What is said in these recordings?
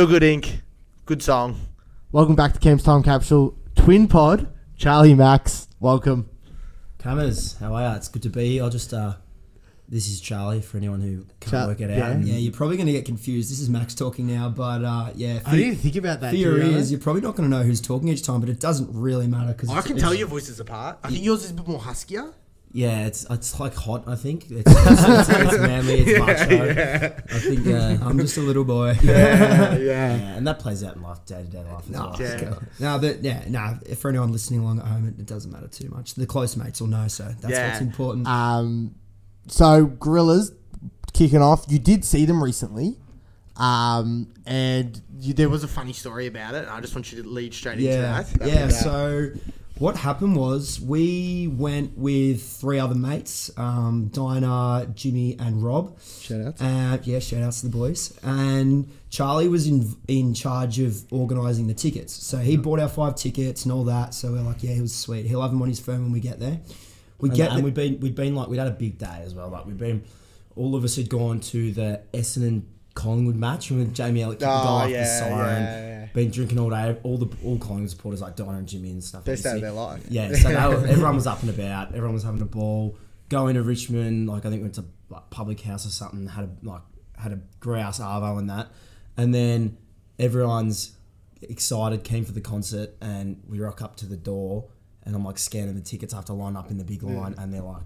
Feel Good Inc. Good song. Welcome back to Camp's Time Capsule Twin Pod. Charlie Max, welcome. Cameras, how are you? It's good to be here. I'll just, uh, this is Charlie for anyone who can't Char- work it yeah. out. Yeah, you're probably going to get confused. This is Max talking now, but uh, yeah, I didn't think about that. for your to be ears, you're probably not going to know who's talking each time, but it doesn't really matter because I can tell your voices apart. I think yours is a bit more huskier. Yeah, it's it's like hot. I think it's, it's, it's, it's manly. It's macho. I think. Uh, I'm just a little boy. Yeah, yeah, yeah. and that plays out in life, day to day life as No, well. Yeah. no, but yeah, no. For anyone listening along at home, it, it doesn't matter too much. The close mates will know, so that's Yeah. what's important. Um, so Gorillaz kicking off. You did see them recently, um, and you, there was a funny story about it. I just want you to lead straight yeah, into that. That'd yeah. be about- So what happened was we went with three other mates, um, Dinah, Jimmy, and Rob. shout out. Uh, yeah, shout outs to the boys. And Charlie was in in charge of organising the tickets. So he bought our five tickets and all that. So we're like, yeah, he was sweet. He'll have them on his phone when we get there. We And, get and the- we'd been we'd been like we'd had a big day as well. Like we'd been, all of us had gone to the Essendon Collingwood match with Jamie Elliott kicked the goal Oh, after the yeah, siren. yeah, yeah. Been drinking all day. All the all Collingwood supporters like Donna and Jimmy and stuff. Best day of their life. Yeah, so they were, everyone was up and about. Everyone was having a ball. Going to Richmond, like I think went to like public house or something. Had a like had a grouse arvo and that, and then everyone's excited, came for the concert, and we rock up to the door, and I'm like scanning the tickets. To line up in the big mm. line, and they're like,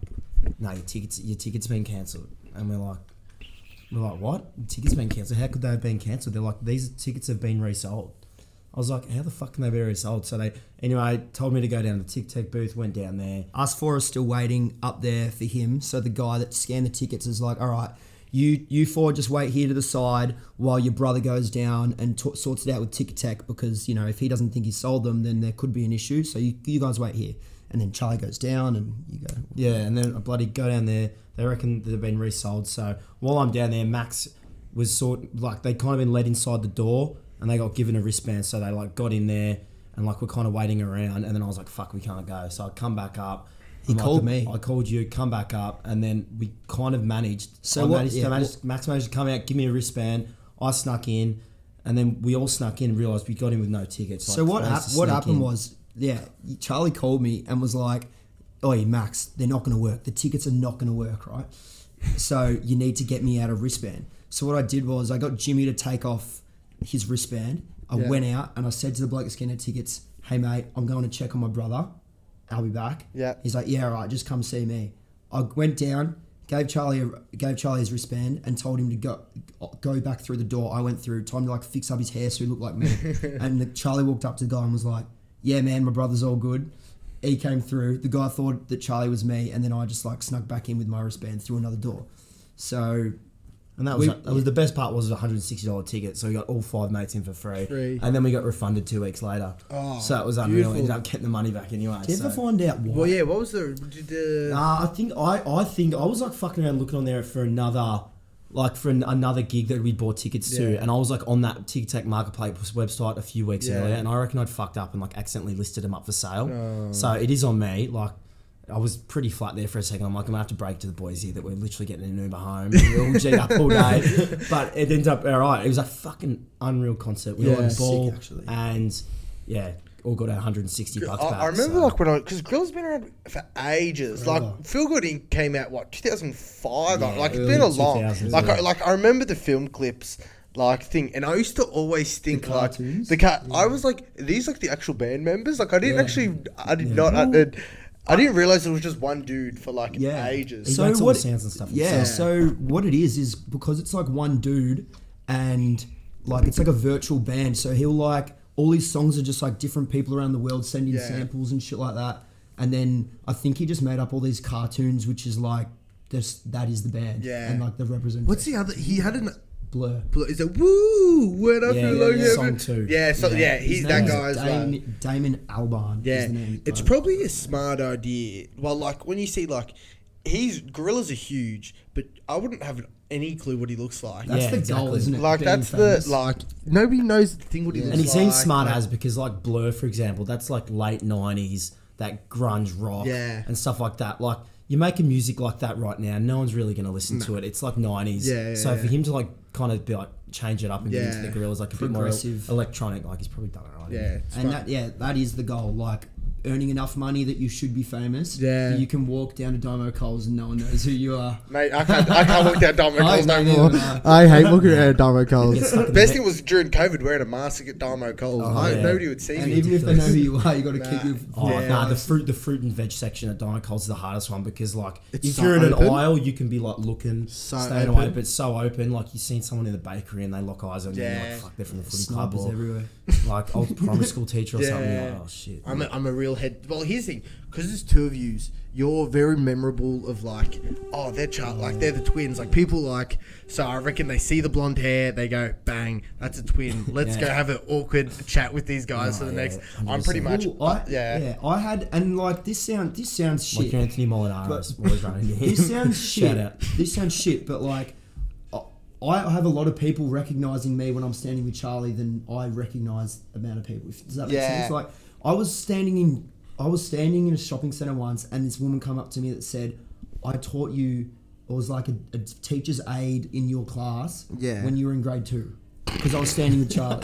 "No, your tickets, your tickets been cancelled," and we're like. We're like, what? Tickets been cancelled? How could they have been cancelled? They're like, these tickets have been resold. I was like, how the fuck can they be resold? So they, anyway, told me to go down to the Ticketek booth, went down there. us four are still waiting up there for him. So the guy that scanned the tickets is like, all right, you you four just wait here to the side while your brother goes down and t- sorts it out with Ticketek because you know if he doesn't think he sold them, then there could be an issue. So you, you guys wait here, and then Charlie goes down and you go. Yeah, and then I bloody go down there. They reckon they've been resold. So while I'm down there, Max was sort like they kind of been led inside the door and they got given a wristband. So they like got in there and like we're kind of waiting around. And then I was like, fuck, we can't go. So I come back up. He I'm like, called me. I called you, come back up, and then we kind of managed. So I what- managed, yeah, to manage, Max managed to come out, give me a wristband. I snuck in, and then we all snuck in and realised we got in with no tickets. So what hap- what happened in. was, yeah, Charlie called me and was like, "Oh, Max, they're not going to work. The tickets are not going to work, right? So you need to get me out of wristband." So what I did was I got Jimmy to take off his wristband. I Yeah. went out and I said to the bloke scanning tickets, "Hey mate, I'm going to check on my brother. I'll be back." Yeah. He's like, "Yeah, all right, just come see me." I went down, gave Charlie a, gave Charlie his wristband, and told him to go go back through the door. I went through, Time to like fix up his hair so he looked like me. and the, Charlie walked up to the guy and was like, "Yeah, man, my brother's all good." He came through. The guy thought that Charlie was me, and then I just like snuck back in with my wristband through another door. So And that was We- that was the best part was a hundred and sixty dollar ticket, so we got all five mates in for free, Free. and then we got refunded two weeks later. Oh, so it was unreal. beautiful. Ended up getting the money back anyway. did you ever find out why? Well, yeah. What was the? Did the Uh, I think I, I think I was like fucking around looking on there for another like for an, another gig that we bought tickets to, and I was like on that Ticketek Marketplace website a few weeks Yeah. earlier, and I reckon I'd fucked up and like accidentally listed them up for sale. Oh. So it is on me. Like I was pretty flat there for a second. I'm like, I'm gonna have to break to the boys here that we're literally getting an Uber home. We're all G'd up all day, but it ended up all right. It was a fucking unreal concert. We all Yeah. had a ball, Sick, actually. and yeah, all got 160 bucks I, back. I remember so- like when I because Grill's been around for ages. Like Feel Good Inc. came out what 2005. Yeah, like it's been a long. 2000s, Like I, like I remember the film clips. Like thing, and I used to always think like the cat. I was like, are these like the actual band members. Like I didn't Yeah. actually, I did not. I, did, I didn't realize it was just one dude for like yeah. ages. He So makes all what? the sounds and stuff Yeah. himself. So what it is is because it's like one dude, and like it's like a virtual band. So he'll like all his songs are just like different people around the world sending Yeah. samples and shit like that. And then I think he just made up all these cartoons, which is like this. That is the band. Yeah. And like the representation. What's the other? He had an. blur? Blur Is it woo? When I Yeah, feel yeah, like yeah. Song two. Yeah, so yeah, Yeah. he's that guy as well. Damon, Albarn. Yeah, name. it's Uh, probably a smart idea. Well, like when you see like he's Gorillaz are huge, but I wouldn't have any clue what he looks like. That's Yeah, the exactly. goal, isn't it? like Being that's famous. the like nobody knows the thing what he looks And he like. seems smart like- as because like Blur, for example, that's like late nineties, that grunge rock Yeah. and stuff like that. Like you're making music like that right now, no one's really gonna listen to it. It's like nineties. Yeah, yeah, so for yeah. him to like kind of be like change it up and get into Yeah. the Gorillaz like a bit more Progressive. electronic. Like he's probably done it right. Yeah, it's and fun. that yeah, that is the goal. Like earning enough money that you should be famous. Yeah. You can walk down to Damo Coles and no one knows who you are. Mate, I can't, I can't walk down Damo I Coles no more. even know. I hate looking at Damo Coles. Get stuck in Best thing was during COVID wearing a mask at Damo Coles. Oh, I, yeah. Nobody would see And me. even if they know who you are, you got to Nah. keep your. Oh Yeah. nah, the fruit, the fruit and veg section at Dino Coles is the hardest one because like It's if so you're in open. an aisle, you can be like looking, So staying open. away, but so open. Like you've seen someone in the bakery and they lock eyes on you, and you're Yeah. like fuck, they're from the footy club or everywhere. like old primary school teacher or something. Yeah. like, oh shit. I'm a, I'm a real head. Well, here's the thing. Because there's two of yous, you're very memorable of like, Oh, they're char- like they're the twins. Like people like. So I reckon they see the blonde hair, they go, "Bang, that's a twin." Let's Yeah. go have an awkward chat with these guys Oh, for the oh, yeah, next. I'm pretty much. Well, I, yeah. yeah. I had and like this sound this sounds Like shit. your Anthony Molinaro is always running. into him. this sounds shit. Shout out. This sounds shit, but like I- I have a lot of people recognizing me when I'm standing with Charlie than I recognize amount of people. If- Does that make Yeah. sense? Like I was standing in I was standing in a shopping center once and this woman come up to me that said, I taught you it was like a, a teacher's aide in your class Yeah. when you were in grade two. Because I was standing with Charlie.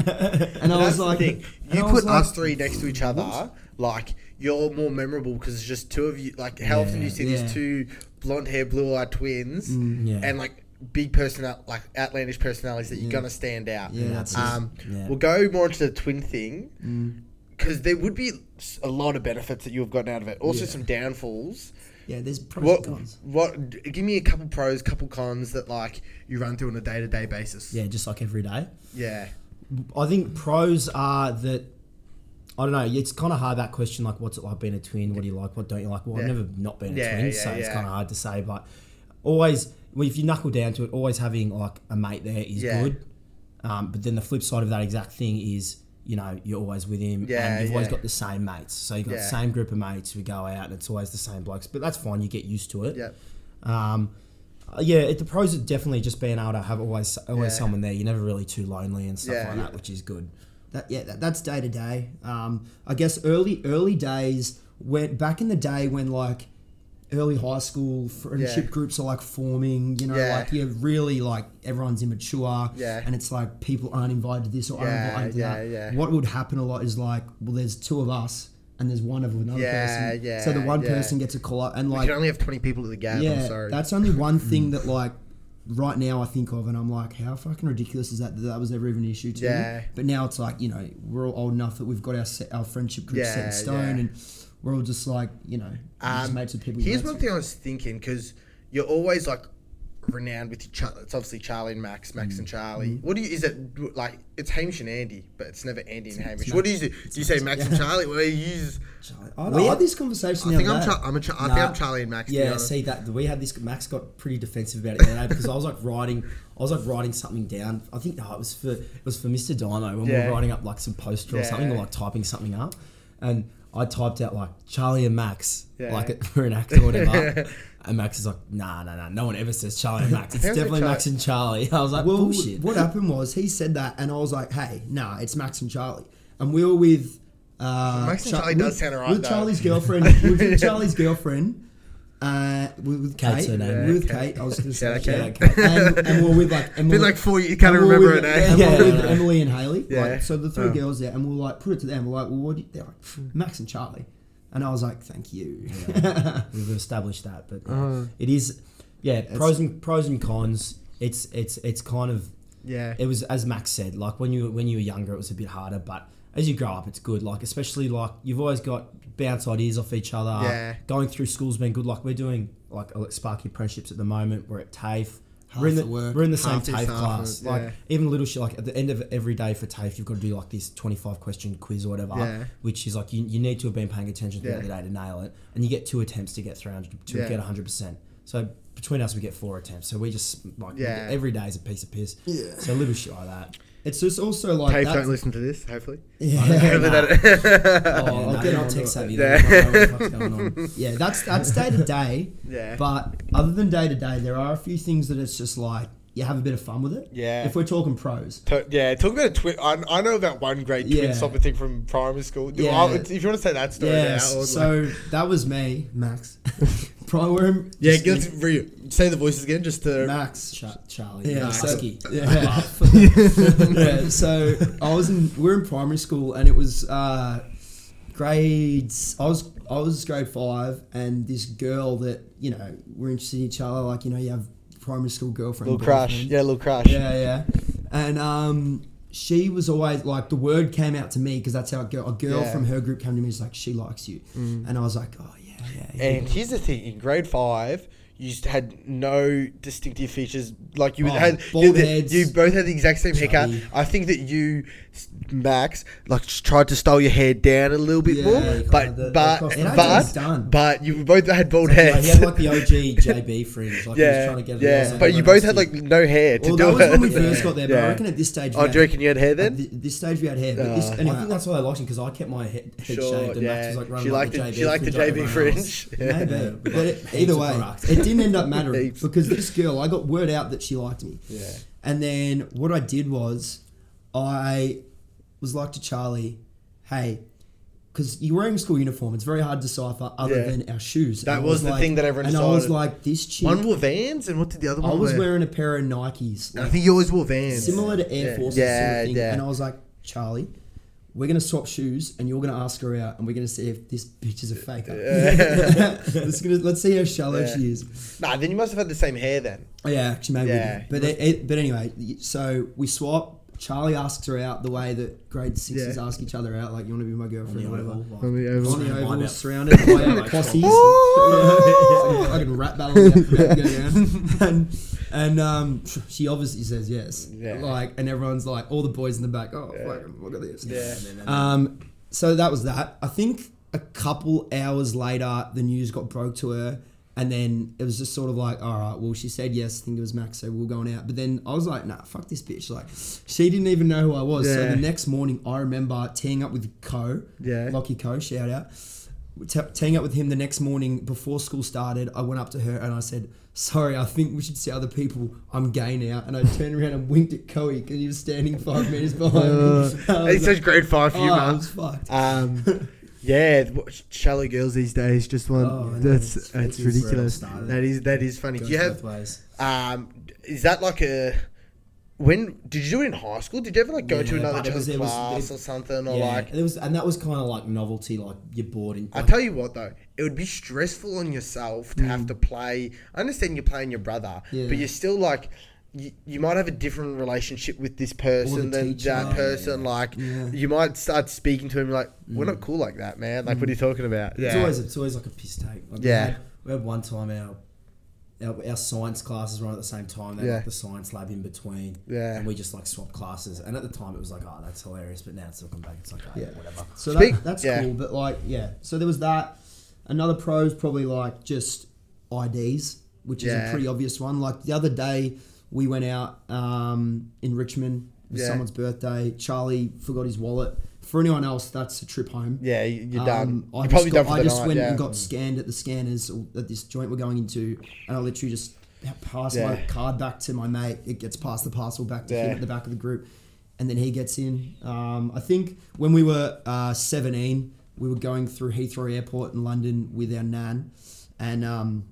And I That's was the like thing. You put like, us three next to each other, like you're more memorable because it's just two of you. Like how often do you see Yeah. these two blonde hair, blue eyed twins, yeah. and like big personal, like outlandish personalities that you're gonna stand out. Yeah, that's Um, Yeah. we'll go more into the twin thing Mm. Because there would be a lot of benefits that you have gotten out of it. Also, Yeah. some downfalls. Yeah, there's pros What? and cons. What? Give me a couple pros, couple cons that like you run through on a day to day basis. yeah, just like every day. Yeah. I think pros are that I don't know. It's kind of hard that question. Like, what's it like being a twin? What do you like? What don't you like? Well, Yeah. I've never not been a Yeah, twin, so it's kind of hard to say. But always, well, if you knuckle down to it, always having like a mate there is good. Um, but then the flip side of that exact thing is, you know, you're always with him, Yeah, and you've always yeah. got the same mates. So you've got Yeah. the same group of mates who go out, and it's always the same blokes. But that's fine. You get used to it. Yeah. Um, uh, yeah, it, the pros are definitely just being able to have always always Yeah. someone there. You're never really too lonely and stuff like that, which is good. That yeah, that, that's day to day. Um, I guess early early days when back in the day when like early high school friendship Yeah. groups are like forming, you know, Yeah. like you're really like everyone's immature, Yeah. and it's like people aren't invited to this or aren't invited to that. yeah. What would happen a lot is like, well, there's two of us and there's one of another person, yeah, so the one person gets a call up and like You only have 20 people at the game. yeah, I'm sorry. that's only one thing that like right now I think of, and I'm like, how fucking ridiculous is that that, that was ever even an issue to Yeah. me? But now it's like you know we're all old enough that we've got our set, our friendship group set in stone, and we're all just like you know just Um, mates with people. Here's one with. thing I was thinking because you're always like renowned with your Char- it's obviously Charlie and Max, Max Mm. and Charlie. What do you is it like? It's Hamish and Andy, but it's never Andy and Hamish. What do you do? Do you say Max and Charlie? Well, you use. I, We I had- this conversation. I think I'm. Char- I'm a. Char- I think I'm Charlie and Max. Yeah, see that we had this. Max got pretty defensive about it the other day because I was like writing, I was like writing something down. I think no, it was for it was for Mr. Dino when we Yeah. were writing up like some poster or something or like typing something up, and I typed out like Charlie and Max, Yeah. like it, for an actor or whatever. And Max is like, nah, nah, nah. No one ever says Charlie and Max. It's definitely Max and Charlie. I was like, well, bullshit. what happened was he said that, and I was like, "Hey, nah, it's Max and Charlie," and we were with. Uh, Max and Charlie with, does sound alright, With though. Charlie's girlfriend, with Charlie's girlfriend, uh, with, with Kate's Kate, her name. with Yeah, Kate. I was going to Shout say, out Kate. Kate. and, and we're with like Emily, Been like four. You can't and we're remember with, her name. And Yeah, we're with. Emily and Haley. Yeah. Like, so the three Oh. girls there, and we're like, put it to them. We're like, well, what? Do you, they're like, Max and Charlie, and I was like, thank you. We've established that, but yeah, Uh-huh. it is, yeah, pros and pros and cons. It's it's it's kind of Yeah. it was as Max said, like when you when you were younger, it was a bit harder, but as you grow up, it's good. Like especially like you've always got bounce ideas off each other. Yeah. Going through school's been good. Like we're doing like uh, Sparky apprenticeships at the moment. We're at TAFE. Half we're in the, work, we're in the same TAFE class. it, Like even little shit. Like at the end of every day for TAFE, you've got to do like this twenty-five question quiz or whatever. Yeah. Which is like you, you need to have been paying attention throughout Yeah. the day to nail it, and you get two attempts to get three hundred to Yeah. get hundred percent. So between us, we get four attempts. So we just like Yeah. every day is a piece of piss. Yeah. So little shit like that. It's just also like TAFE don't listen to this. Hopefully. Yeah. Hopefully that- Oh, I'll no, get on tech savvy. Yeah. Yeah. Don't know what the fuck's going on. yeah, that's that's day to day. Yeah. But other than day to day, there are a few things that it's just like you have a bit of fun with it. Yeah. If we're talking pros. To- yeah, talk about a twin. I, I know about one great twin Yeah. soccer thing from primary school. Do- Yeah. I'll- if you want to say that story, Yeah. now, So like- that was me, Max. Prime, Yeah, just let's re- say the voices again, just to. Max. Cha- Charlie. Yeah, Yeah, so- yeah. yeah, so I was in we were in primary school and it was uh, grades I was I was grade five and this girl that, you know, we're interested in each other, like, you know, you have primary school girlfriend. Little crush. boyfriend. Yeah, little crush. Yeah, yeah. And um she was always like the word came out to me because that's how a girl, a girl Yeah. from her group came to me. Was like she likes you, and I was like, oh yeah, yeah. yeah. And here's the thing: in grade five, you had no distinctive features. Like you Oh, had, you, heads. you both had the exact same haircut. I think that you, Max, like tried to style your hair down a little bit Yeah, more, but the- but across the- It but done. but you both had bald Like, heads. he had like the OG JB fringe. Like yeah, trying to get yeah. but you both had like no hair to well, do that was it. when we first got there, but Yeah. I reckon at this stage. Oh, had- do you reckon you had hair then? thi- this stage we had hair, but this, Oh. I anyway, think that's why I liked him because I kept my head, head Sure, shaved and Max yeah. was like running She like liked the the JB she liked the fringe JB like fringe. Yeah. maybe. But it, either way, it didn't end up mattering because this girl, I got word out that she liked me, Yeah. and then what I did was, I was like to Charlie, "Hey." Because you're wearing school uniform, it's very hard to decipher other Yeah. than our shoes. That And I was the like- thing that everyone And I was decided. like, this chick. One wore Vans, and what did the other one I was wear? wearing a pair of Nikes. I like, think you always wore Vans. similar to Air Yeah. Forces Yeah, sort of thing. yeah. And I was like, Charlie, we're gonna swap shoes, and you're gonna ask her out, and we're gonna see if this bitch is a faker. let's, gonna, let's see how shallow Yeah. she is. Nah, then you must have had the same hair then. Oh, yeah, actually, maybe. Yeah. did. But it, it- but anyway, so we swap. Charlie asks her out the way that grade sixes Yeah. ask each other out, like you want to be my girlfriend or whatever. oval, like, On the oval. On the Find oval, out. surrounded by Like, Cossies. Oh! I can rap battle that crowd go down. and and um, she obviously says yes. Yeah. Like, and everyone's like, all the boys in the back, oh, Yeah. fucking look at this. Yeah. and then- and then- Um, so that was that. I think a couple hours later, the news got broke to her, and then it was just sort of like, all right, well, she said yes. I think it was Max, so we're going out. But then I was like, nah, fuck this bitch. Like, she didn't even know who I was. So the next morning, I remember teeing up with Co, Yeah. Lockie Co, shout out. T- teeing up with him the next morning before school started, I went up to her and I said, "Sorry, I think we should see other people. I'm gay now." And I turned around and winked at Coe because he was standing five meters behind me. Was It's such grade five for you, oh, man. I was fucked. Um, yeah, shallow girls these days just want. Oh, that's it's- that's it's where it all ridiculous. That is that is funny. goes Do you have ways. um? Is that like a? When did you do it in high school? Did you ever like go to another but was- child's it class or something or yeah, like? it was, and that was kind of like novelty. Like you're bored. In, I tell you what though, it would be stressful on yourself to Mm. have to play. I understand you're playing your brother, Yeah. but you're still like. You, you might have a different relationship with this person than teacher. that Yeah, person. Like, Yeah. you might start speaking to him like, "We're not cool like that, man. Like, what are you talking about?" Mm. It's always it's always like a piss take. Like Yeah. We had, we had one time our, our our science classes were on at the same time. They had Yeah. like the science lab in between. Yeah. And we just like swapped classes. And at the time it was like, oh, that's hilarious. But now it's looking back, it's like, oh, yeah, Yeah. whatever. So Speak- that, that's yeah. cool, but like, yeah. So there was that. Another pro is probably like just IDs, which is a pretty obvious one. Like the other day, we went out um, in Richmond. It was Yeah. someone's birthday. Charlie forgot his wallet. For anyone else, that's a trip home. Yeah, you- you're Um, done. I You're just probably got, done for I the just night. went yeah. and got scanned at the scanners at this joint we're going into, and I literally just pass my card back to my mate. It gets past the parcel back to him at the back of the group, and then he gets in. Um, I think when we were uh, 17, we were going through Heathrow Airport in London with our nan, and um,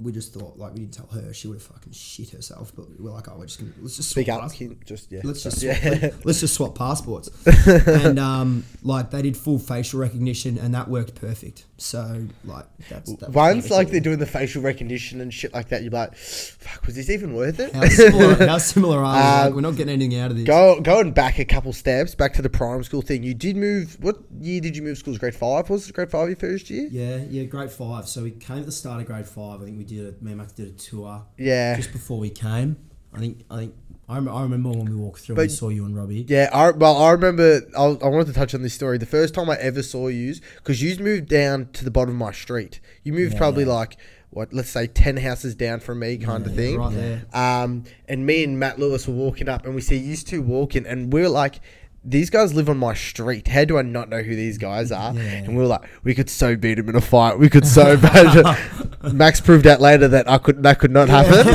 we just thought like we didn't tell her she would have fucking shit herself, but we we're like, oh, we're just gonna let's just Speak swap up. pass- Just yeah. Let's just yeah. swap, let, us just swap passports, and um, like they did full facial recognition, and that worked perfect. So like that's that Once like they're doing the facial recognition and shit like that, you're like, "Fuck, was this even worth it?" How similar, how similar are we? Like, Um, we're not getting anything out of this. Go going back a couple steps back to the primary school thing. You did move. What year did you move schools? Grade five was it grade five your first year? Yeah, yeah, grade five. So we came at the start of grade five. I think we did a, me and Max did a tour Yeah. just before we came. I think, I think, I, rem- I remember when we walked through But- and we saw you and Robbie. Yeah, I, well, I remember. I, I wanted to touch on this story. The first time I ever saw you, because you moved down to the bottom of my street. You moved Yeah, probably yeah. like what, let's say ten houses down from me, kind of thing. right Yeah. there. Um, and me and Matt Lewis were walking up, and we see you two walking, and we are like, "These guys live on my street. How do I not know who these guys are?" Yeah. And we were like, "We could so beat them in a fight. We could so bad." Max proved out later that I could that could not happen.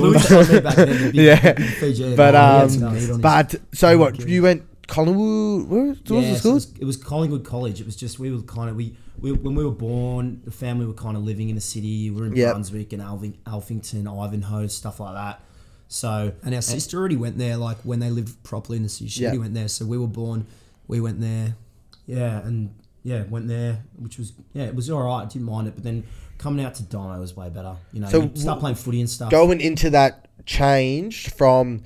Louis told me back then, the big- Yeah. But um, some meat on his- but so what? You went Collingwood. Where was Yeah, the so school? it, was, it was Collingwood College. It was just we were kind of we, we when we were born, the family were kind of living in the city. We were in Yep. Brunswick and Alving, Alphington, Ivanhoe, stuff like that. So And our sister already went there, like when they lived properly in the city. She Yeah. already went there. So we were born, we went there. yeah, and yeah, went there, which was yeah, it was all right. Didn't mind it, but then coming out to Dino was way better. You know, So you start playing footy and stuff. Going into that change from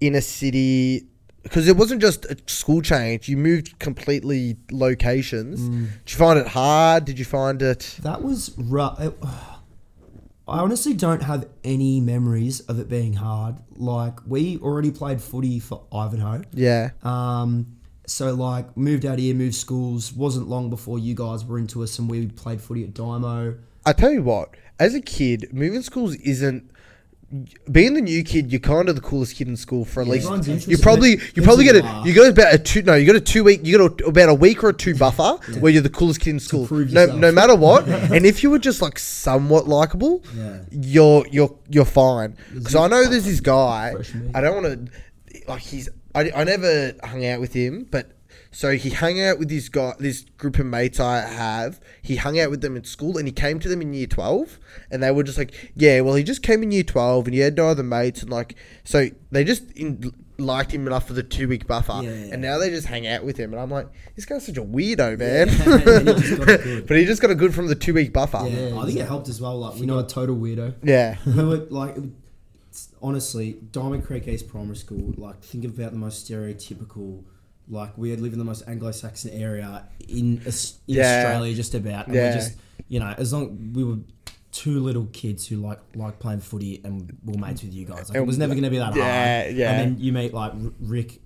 inner city because it wasn't just a school change. You moved completely locations. Mm. Did you find it hard? Did you find it? That was rough. I honestly don't have any memories of it being hard. Like we already played footy for Ivanhoe. Yeah. Um, so like moved out here, moved schools. Wasn't long before you guys were into us, and we played footy at Dymo. I tell you what, as a kid, moving schools isn't. Being the new kid, you're kind of the coolest kid in school for at least. everyone's You interested. probably you It's probably get a you got about a two no you got a two week you got a, about a week or a two buffer where you're the coolest kid in school. prove No yourself. no matter what, and if you were just like somewhat likable, Yeah. you're you're you're fine. Because I know there's this guy. Fresh. I don't want to like he's I, I never hung out with him, but so he hung out with this guy, this group of mates I have. He hung out with them in school, and he came to them in year twelve, and they were just like, "Yeah, well, he just came in year twelve, and he had no other mates, and like, so they just in, liked him enough for the two week buffer, Yeah. and now they just hang out with him, and I'm like, this guy's such a weirdo, man. and he just got it good. but he just got a good from the two week buffer. Yeah, Yeah. I think it helped as well. Like we You know, know a total weirdo. Yeah, we were like honestly diamond creek east primary school like think about the most stereotypical like we had live in the most anglo-saxon area in, in Yeah. australia just about and Yeah. we just you know as long we were two little kids who like like playing footy and were mates with you guys like, it was never going to be that Yeah, hard yeah. yeah. and then you meet like rick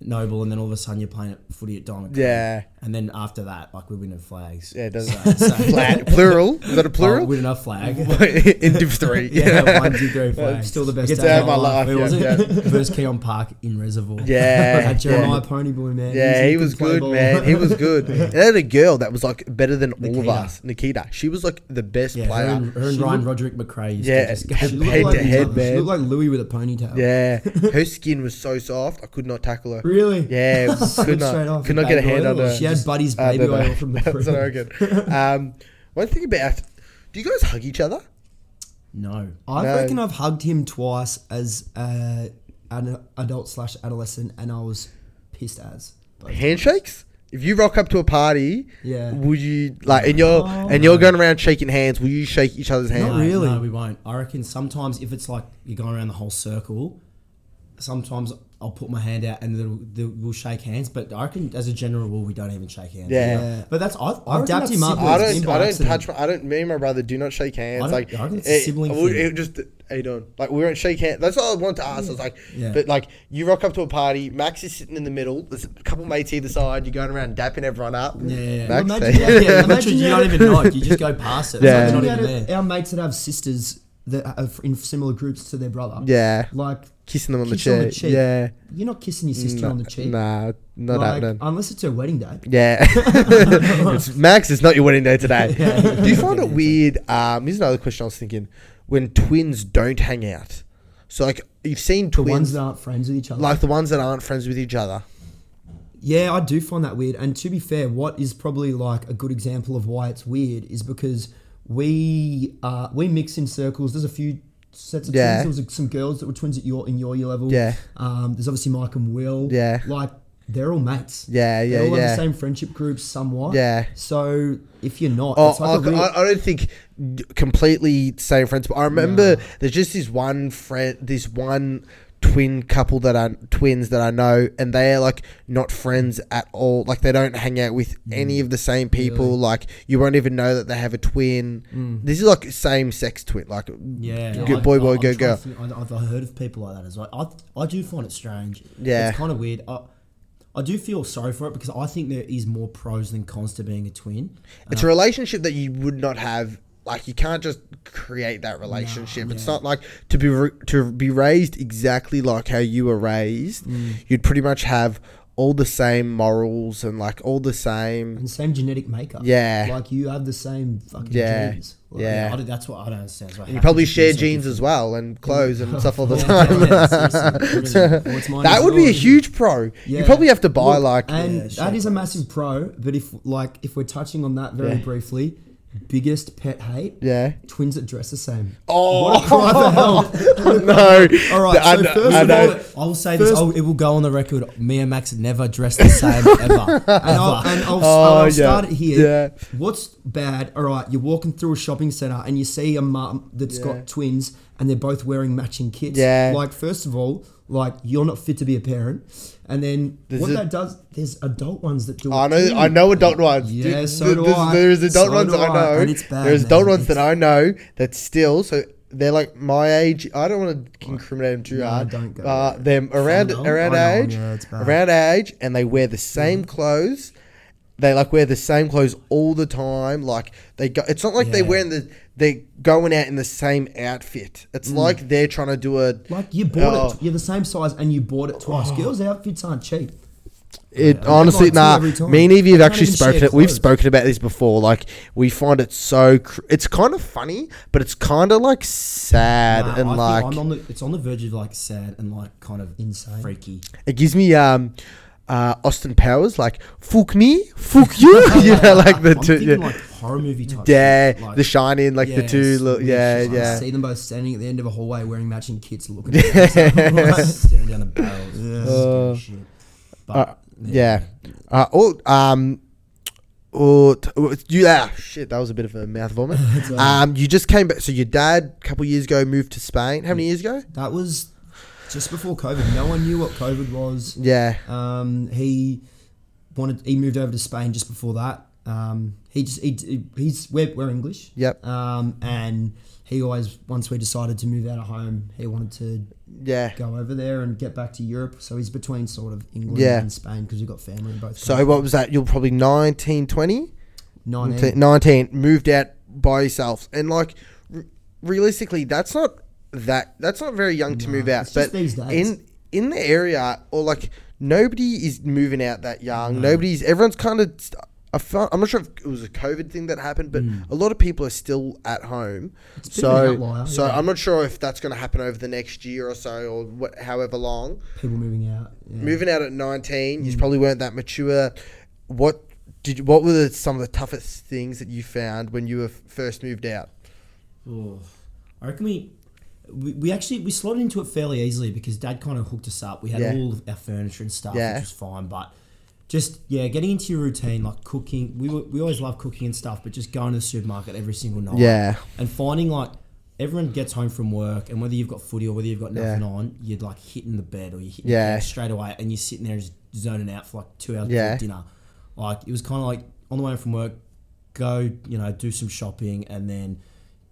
noble and then all of a sudden you're playing at footy at diamond Yeah. And then after that like we're winning flags Yeah, it does. So- so- Flat, plural? Is that a Oh, plural? winning a flag in Div 3. yeah, one, two, three, flags. Still the best day of my life, Where was yeah, it? Versus Keon Park in Reservoir. Yeah. Jeremiah yeah. Ponyboy man. Yeah, he could was good, ball. man. He was good. And had a girl that was like better than all of us, Nikita. She was like the best Yeah, her player. and, her and Ryan Roderick McRae used Yeah, to just head- She head like, to head, She man. looked like Louis with a ponytail. Yeah, her skin was so soft. I could not tackle her. Really? Yeah, could not, could not get a hand on her. She had Buddy's Uh, baby no, no. oil from the That's what I reckon. Um, one thing about, do you guys hug each other? No. I No. reckon I've hugged him twice as uh, an adult slash adolescent, and I was pissed as. Handshakes? If you rock up to a party, Yeah. would you like and you're Oh. and you're going around shaking hands? Will you shake each other's hands? Not really. No, we won't. I reckon sometimes if it's like you're going around the whole circle, sometimes I'll put my hand out and they'll, they'll, we'll shake hands. But I reckon as a general rule, we don't even shake hands. Yeah. Yeah. But that's I, I I've reckon dapped him up. I don't. I don't touch. My, I don't. Me and my brother do not shake hands. I don't- like I reckon it's a sibling we- thing. it just how you doing? Like we won't shake hands. That's all I wanted to ask. I was like, Yeah. but like you rock up to a party. Max is sitting in the middle. There's a couple mates either side. You're going around dapping everyone up. Yeah, yeah, Max, Well, imagine- yeah, Yeah, Imagine you you don't even know. You just go past it. Yeah. It's like Imagine you're we not even there. our mates that have sisters that are in similar groups to their brother. yeah, Like kissing them on the, on the cheek. Yeah, you're not kissing your sister on the cheek. Nah, not like, happening. unless it's her wedding day. Yeah, It's- Max, it's not your wedding day today. Yeah. Do you find it weird? Um, here's another question I was thinking: when twins don't hang out. So like you've seen twins. The twins, ones that aren't friends with each other. like the ones that aren't friends with each other. Yeah, I do find that weird. And to be fair, what is probably like a good example of why it's weird is because we uh, we mix in circles. There's a few sets of Yeah. twins. There was some girls that were twins at your in your year level. Yeah. Um, there's obviously Mike and Will. Yeah. Like they're all mates. Yeah, yeah, They all yeah. have the same friendship groups somewhat. Yeah. So if you're not, Oh, it's like a I, real- I, I don't think completely same friends, but I remember there's just this one friend, this one twin couple that are twins that I know, and they're like not friends at all. Like they don't hang out with any of the same people. Really? Like you won't even know that they have a twin. Mm. This is like same sex twin. Like Yeah, good I- boy, I- boy, I'm girl, girl. think- I- I've heard of people like that as well. I, I do find it strange. Yeah. it's kind of weird. I, I do feel sorry for it because I think there is more pros than cons to being a twin. It's a relationship that you would not have. Like you can't just create that relationship. It's yeah. not like to be ra- to be raised exactly like how you were raised. Mm. You'd pretty much have all the same morals and like all the same. and same genetic makeup. Yeah. like you have the same fucking Yeah. genes. Yeah. I don't- that's what I don't understand. So You probably share jeans as well and clothes and stuff all the time. that would be a huge pro. You probably have to buy Look, like and Yeah, that a massive pro. But if like if we're touching on that very Yeah. briefly, biggest pet hate yeah. twins that dress the same. Oh What a cry for help. no! All right, I so know- first I of know. all, I will say this. I'll, it will go on the record. Me and Max never dress the same ever. Oh, and I'll, and I'll, Oh, I'll yeah. start it here. Yeah. What's bad? All right, you're walking through a shopping center and you see a mum that's Yeah. got twins and they're both wearing matching kits. Yeah. Like, first of all, like you're not fit to be a parent, and then There's what a- that does, there's adult ones that do. I know, too. I know adult ones. Yeah, Dude, so do there's, I. There's adult So ones I I, know. and it's bad, there's adult man. ones that I know that still. So they're like my age. I don't want to incriminate them too No, hard. don't go Uh, them around know, around age, yeah, around age, and they wear the same clothes. They like wear the same clothes all the time. Like they go. It's not like they're wearing the. They're going out in the same outfit. It's Mm. like they're trying to do a. Like you bought Oh. it, you're the same size, and you bought it twice. Girls' outfits aren't cheap. It Yeah. honestly, nah. Me and Evie have actually spoken. It. We've spoken about this before. Like we find it so. Cr- it's kind of funny, but it's kind of like sad Nah, and I like I'm on the, it's on the verge of like sad and like kind of Insane. freaky. it gives me um. Uh, Austin Powers, like fuck me, fuck you, you know, like the I'm two, yeah, like horror movie type. yeah, like- the Shining, like the two, little, yeah, yeah. See them both standing at the end of a hallway wearing matching kits, looking. at like, staring down the barrels. Yeah. Uh, shit. But Uh, yeah. Uh, oh, um, oh, t- oh, you, ah, shit, that was a bit of a mouth vomit. um, you just came back. So your dad, a couple years ago, moved to Spain. How many years ago? That was just before COVID. No one knew what COVID was. Yeah. Um, he wanted. He moved over to Spain just before that. Um, he just he, he's we're, we're English. Yep. Um, and he always once we decided to move out of home, he wanted to Yeah. go over there and get back to Europe. So he's between sort of England Yeah. and Spain because we've got family in both. So what was that? You're probably 19, 20? 19. 19, moved out by yourself. And like, r- realistically, that's not that, that's not very young to No, move out. it's just But these days. in, in the area, or like, nobody is moving out that young. Nobody's, everyone's kind of, I felt, I'm not sure if it was a COVID thing that happened, but a lot of people are still at home. It's a bit of an So, outlier, so yeah. I'm not sure if that's going to happen over the next year or so, or what, however long. People moving out. Yeah. Moving out at 19, Mm. you probably weren't that mature. What did you, what were the, some of the toughest things that you found when you were first moved out? Oh, I reckon we, we we actually we slotted into it fairly easily because Dad kind of hooked us up. We had Yeah. all of our furniture and stuff, Yeah. which was fine. But just yeah, getting into your routine, like cooking. We were, we always love cooking and stuff, but just going to the supermarket every single night. Yeah. and finding like. Everyone gets home from work, and whether you've got footy or whether you've got nothing Yeah. on, you're like hitting the bed or you're hitting Yeah. straight away, and you're sitting there just zoning out for like two hours Yeah. before dinner. Like it was kind of like on the way home from work, go you know do some shopping, and then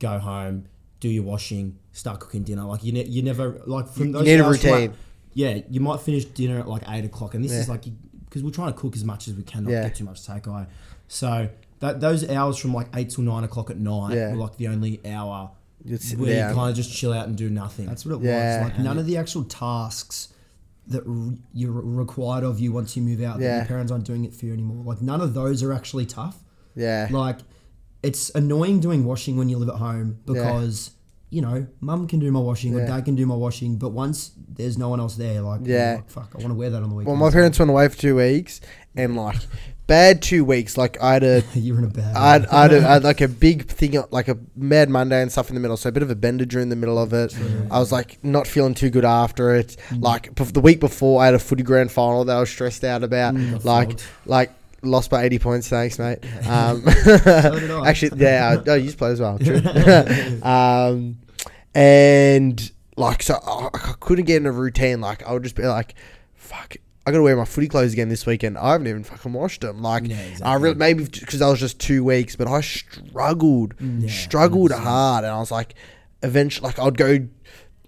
go home, do your washing, start cooking dinner. Like you, ne- you never like from You those need a hours from, yeah, you might finish dinner at like eight o'clock, and this is like because we're trying to cook as much as we can, not Yeah. get too much takeaway. So that those hours from like eight till nine o'clock at night Yeah. were like the only hour You're where down. you kind of just chill out and do nothing. That's what it Yeah. was. Like none of the actual tasks that r- you're required of you once you move out. That Yeah. your parents aren't doing it for you anymore. Like none of those are actually tough. Yeah. Like it's annoying doing washing when you live at home because you know mum can do my washing or dad can do my washing, but once there's no one else there, like Yeah. like, fuck, I want to wear that on the weekend. Well, my parents went away for two weeks, and like bad two weeks. Like I had a, you're in a bad. I had, I had, a, I had like a big thing, like a Mad Monday and stuff in the middle. So a bit of a bender during the middle of it. I was like not feeling too good after it. Mm. Like the week before, I had a footy grand final that I was stressed out about. Mm. like, flogged. like lost by eighty points. Thanks, mate. Um, I. actually, yeah, I, I used to play as well. True. um, and like, so I, I couldn't get in a routine. Like, I would just be like, "Fuck." I gotta wear my footy clothes again this weekend. I haven't even fucking washed them. Like, Yeah, I really maybe because I was just two weeks, but I struggled, Yeah, struggled hard, and I was like, eventually, like I'd go,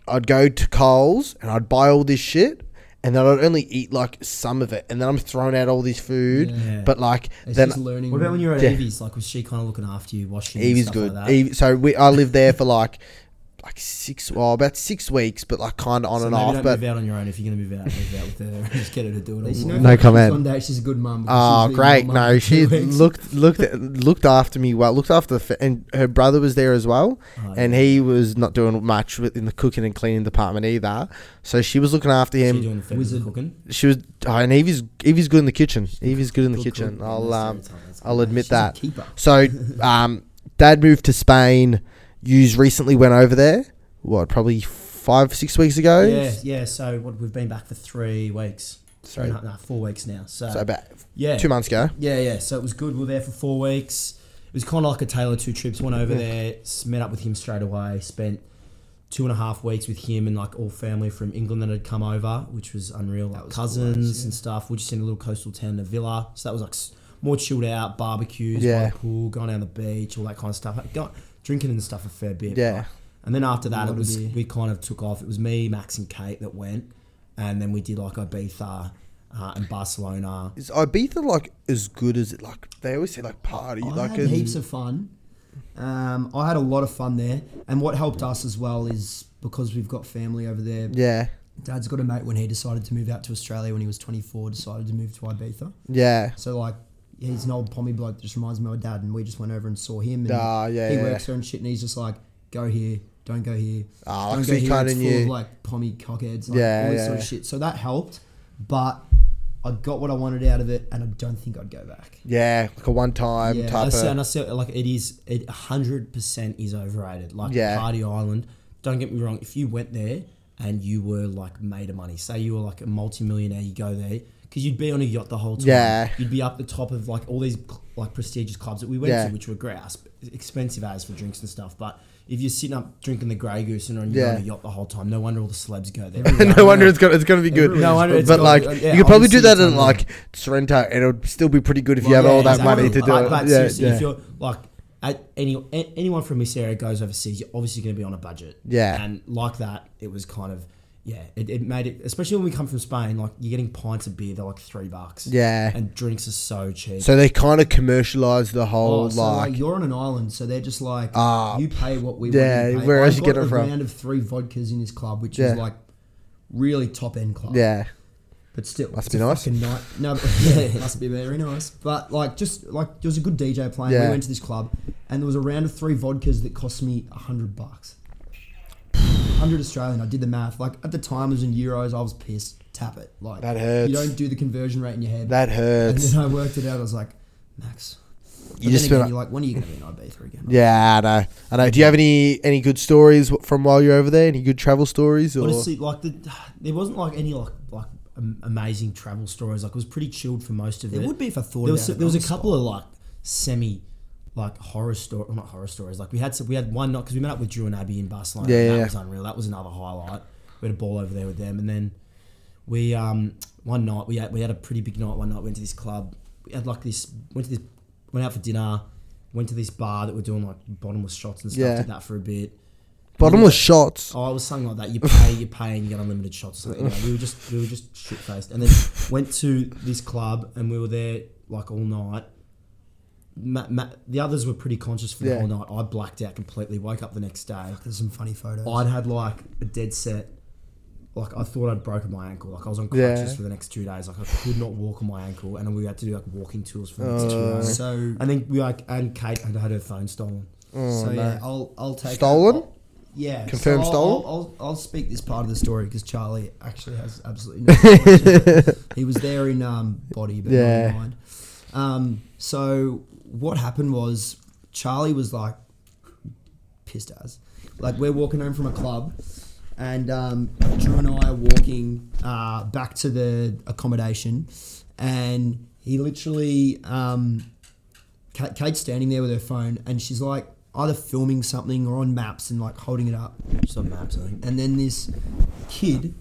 I'd go to Coles and I'd buy all this shit, and then I'd only eat like some of it, and then I'm throwing out all this food. Yeah. But like it's then just learning. What about when you were at Yeah. Evie's? Like, was she kind of looking after you, washing? and Evie's stuff good. Like that? Evie, so we I lived there for like like six, well, about six weeks, but like kind of on So and maybe off. don't But move out on your own if you're going to move out. Move out with her. Just get her to do it. You all. know, No comment. One day she's a good mum. because Oh, great! No, she weeks. looked looked looked after me well. Looked after the fa- and her brother was there as well, Oh, and yeah. he was not doing much in the cooking and cleaning department either. So she was looking after She him. doing the Wizard. Wizard cooking. She was, oh, and Evie's Evie's good in the kitchen. Evie's good in the Good kitchen. cook. I'll um. I'll admit She's that. a keeper. So, um, Dad moved to Spain. Yous recently went over there. What, probably five, six weeks ago? Yeah, yeah. So what, we've been back for three weeks. Sorry. No, no, four weeks now. So, So about yeah, two months ago. Yeah, yeah. So it was good. We were there for four weeks. It was kind of like a tale of two trips. Went over there, met up with him straight away. Spent two and a half weeks with him and like all family from England that had come over, which was unreal. Like was cousins glorious, yeah. and stuff. We just in a little coastal town, a villa. So that was like more chilled out, barbecues, Yeah. pool, going down the beach, all that kind of stuff. Like, drinking and stuff a fair bit. Yeah. And then after that, it was we kind of took off. It was me, Max, and Kate that went, and then we did like Ibiza uh, and Barcelona. Is Ibiza like as good as it? Like they always say, like party. I like had heaps of fun. Um, I had a lot of fun there, and what helped us as well is because we've got family over there. Yeah, Dad's got a mate when he decided to move out to Australia when he was 24, decided to move to Ibiza. yeah, So like, he's an old pommy bloke. that Just reminds me of my dad, and we just went over and saw him. And Ah, yeah, he yeah. works there and shit, and he's just like, go here, don't go here. Ah, don't like, go so he here. kinda It's full knew. of like pommy cockheads, like Yeah, all this yeah, sort of yeah. shit. So that helped, but I got what I wanted out of it, and I don't think I'd go back. yeah, like a one time Yeah. I type say, and. I say, like it is, it hundred percent is overrated. Like Yeah. Party Island. Don't get me wrong. If you went there and you were like made of money, say you were like a multimillionaire, you go there because you'd be on a yacht the whole time. Yeah. you'd be up the top of like all these like prestigious clubs that we went Yeah. to, which were grouse, expensive as for drinks and stuff. But if you're sitting up drinking the Grey Goose and you're Yeah. on a yacht the whole time, no wonder all the celebs go there. no wonder it's gonna it's gonna be good. No wonder it's but got- like yeah, you could probably do that in unreal. like Sorrento, and it would still be pretty good if you Well, have all yeah, that money to do But- it. But yeah, seriously, yeah. if you're like at any a- anyone from this area goes overseas, you're obviously going to be on a budget. Yeah. and like that, it was kind of yeah, it, it made it. Especially when we come from Spain, like you're getting pints of beer, they're like three bucks. Yeah. and drinks are so cheap. So they kind of commercialize the whole Oh, so like, like, you're on an island, so they're just like Ah. you pay what we Yeah, want pay. where else you get it a from? round of three vodkas in this club, which Yeah. is like really top end club. yeah, but still, Must be nice. night. No, but, yeah, it must be very nice. But like, just like there was a good DJ playing. Yeah. We went to this club, and there was a round of three vodkas that cost me a hundred bucks. Hundred Australian. I did the math. Like at the time, it was in euros. I was pissed. Tap it. Like That hurts. You don't do the conversion rate in your head. that hurts. and then I worked it out. I was like, Max. You You just just again, like- you're like, when are you going to be in Ibiza again? Yeah, I know. I know. Do you have any any good stories from while you're over there? Any good travel stories? Or Honestly, like the, there wasn't like any like like amazing travel stories. Like it was pretty chilled for most of it. It. would be if I thought there was about it there was a the couple of like semi like horror story well, not horror stories like we had some, we had one night because we met up with Drew and Abby in Barcelona Yeah, that yeah. was unreal that was another highlight we had a ball over there with them and then we um one night we had we had a pretty big night one night went to this club we had like this went to this went out for dinner went to this bar that were doing like bottomless shots and stuff Yeah. did that for a bit bottomless shots. Oh, it was something like that. You pay, you pay, and you get unlimited shots. Or something. Anyway, we were just, we were just shit faced, and then went to this club, and we were there like all night. Ma- ma- the others were pretty conscious for the Yeah. whole night. I blacked out completely. Woke up the next day. There's some funny photos. I'd had like a dead set. Like I thought I'd broken my ankle. Like I was on Yeah. crutches for the next two days. Like I could not walk on my ankle, and we had to do like walking tours for the next two Oh. days. so And then we like, and Kate had had her phone stolen. Oh, so no. yeah, I'll I'll take Stolen? I'll- yeah, Confirmed so I'll, stolen? I'll, I'll, I'll speak this part of the story because Charlie actually has absolutely no. knowledge. he was there in um, body, but Yeah. not in mind. Um, so what happened was Charlie was like pissed as, like we're walking home from a club, and um, Drew and I are walking uh, back to the accommodation, and he literally. Um, Kate, Kate's standing there with her phone, and she's like either filming something or on maps and like holding it up. Just on maps, I think. And then this kid,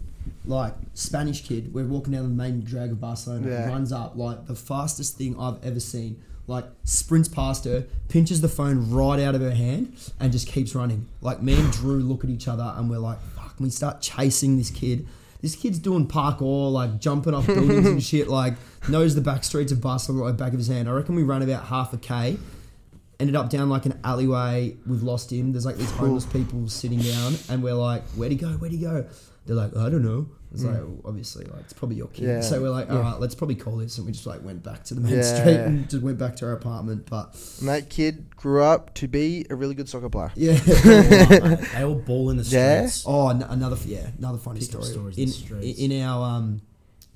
like Spanish kid, we're walking down the main drag of Barcelona, Yeah. runs up like the fastest thing I've ever seen. Like sprints past her, pinches the phone right out of her hand, and just keeps running. Like me and Drew look at each other, and we're like, "Fuck!" We start chasing this kid. This kid's doing parkour, like jumping off buildings and shit. Like knows the back streets of Barcelona like back of his hand. I reckon we ran about half a k, ended up down like an alleyway. We've lost him. There's like these homeless people sitting down, and we're like, "Where'd he go? Where'd he go?" They're like, "I don't know." It's like well, obviously like it's probably your kid. Yeah. So we're like, all Yeah. right, let's probably call this, and we just like went back to the main Yeah. street and just went back to our apartment. But And that kid grew up to be a really good soccer player. yeah. they all ball in the Yeah. streets. Oh, n- another yeah, another funny Pick story. stories in in the in our um,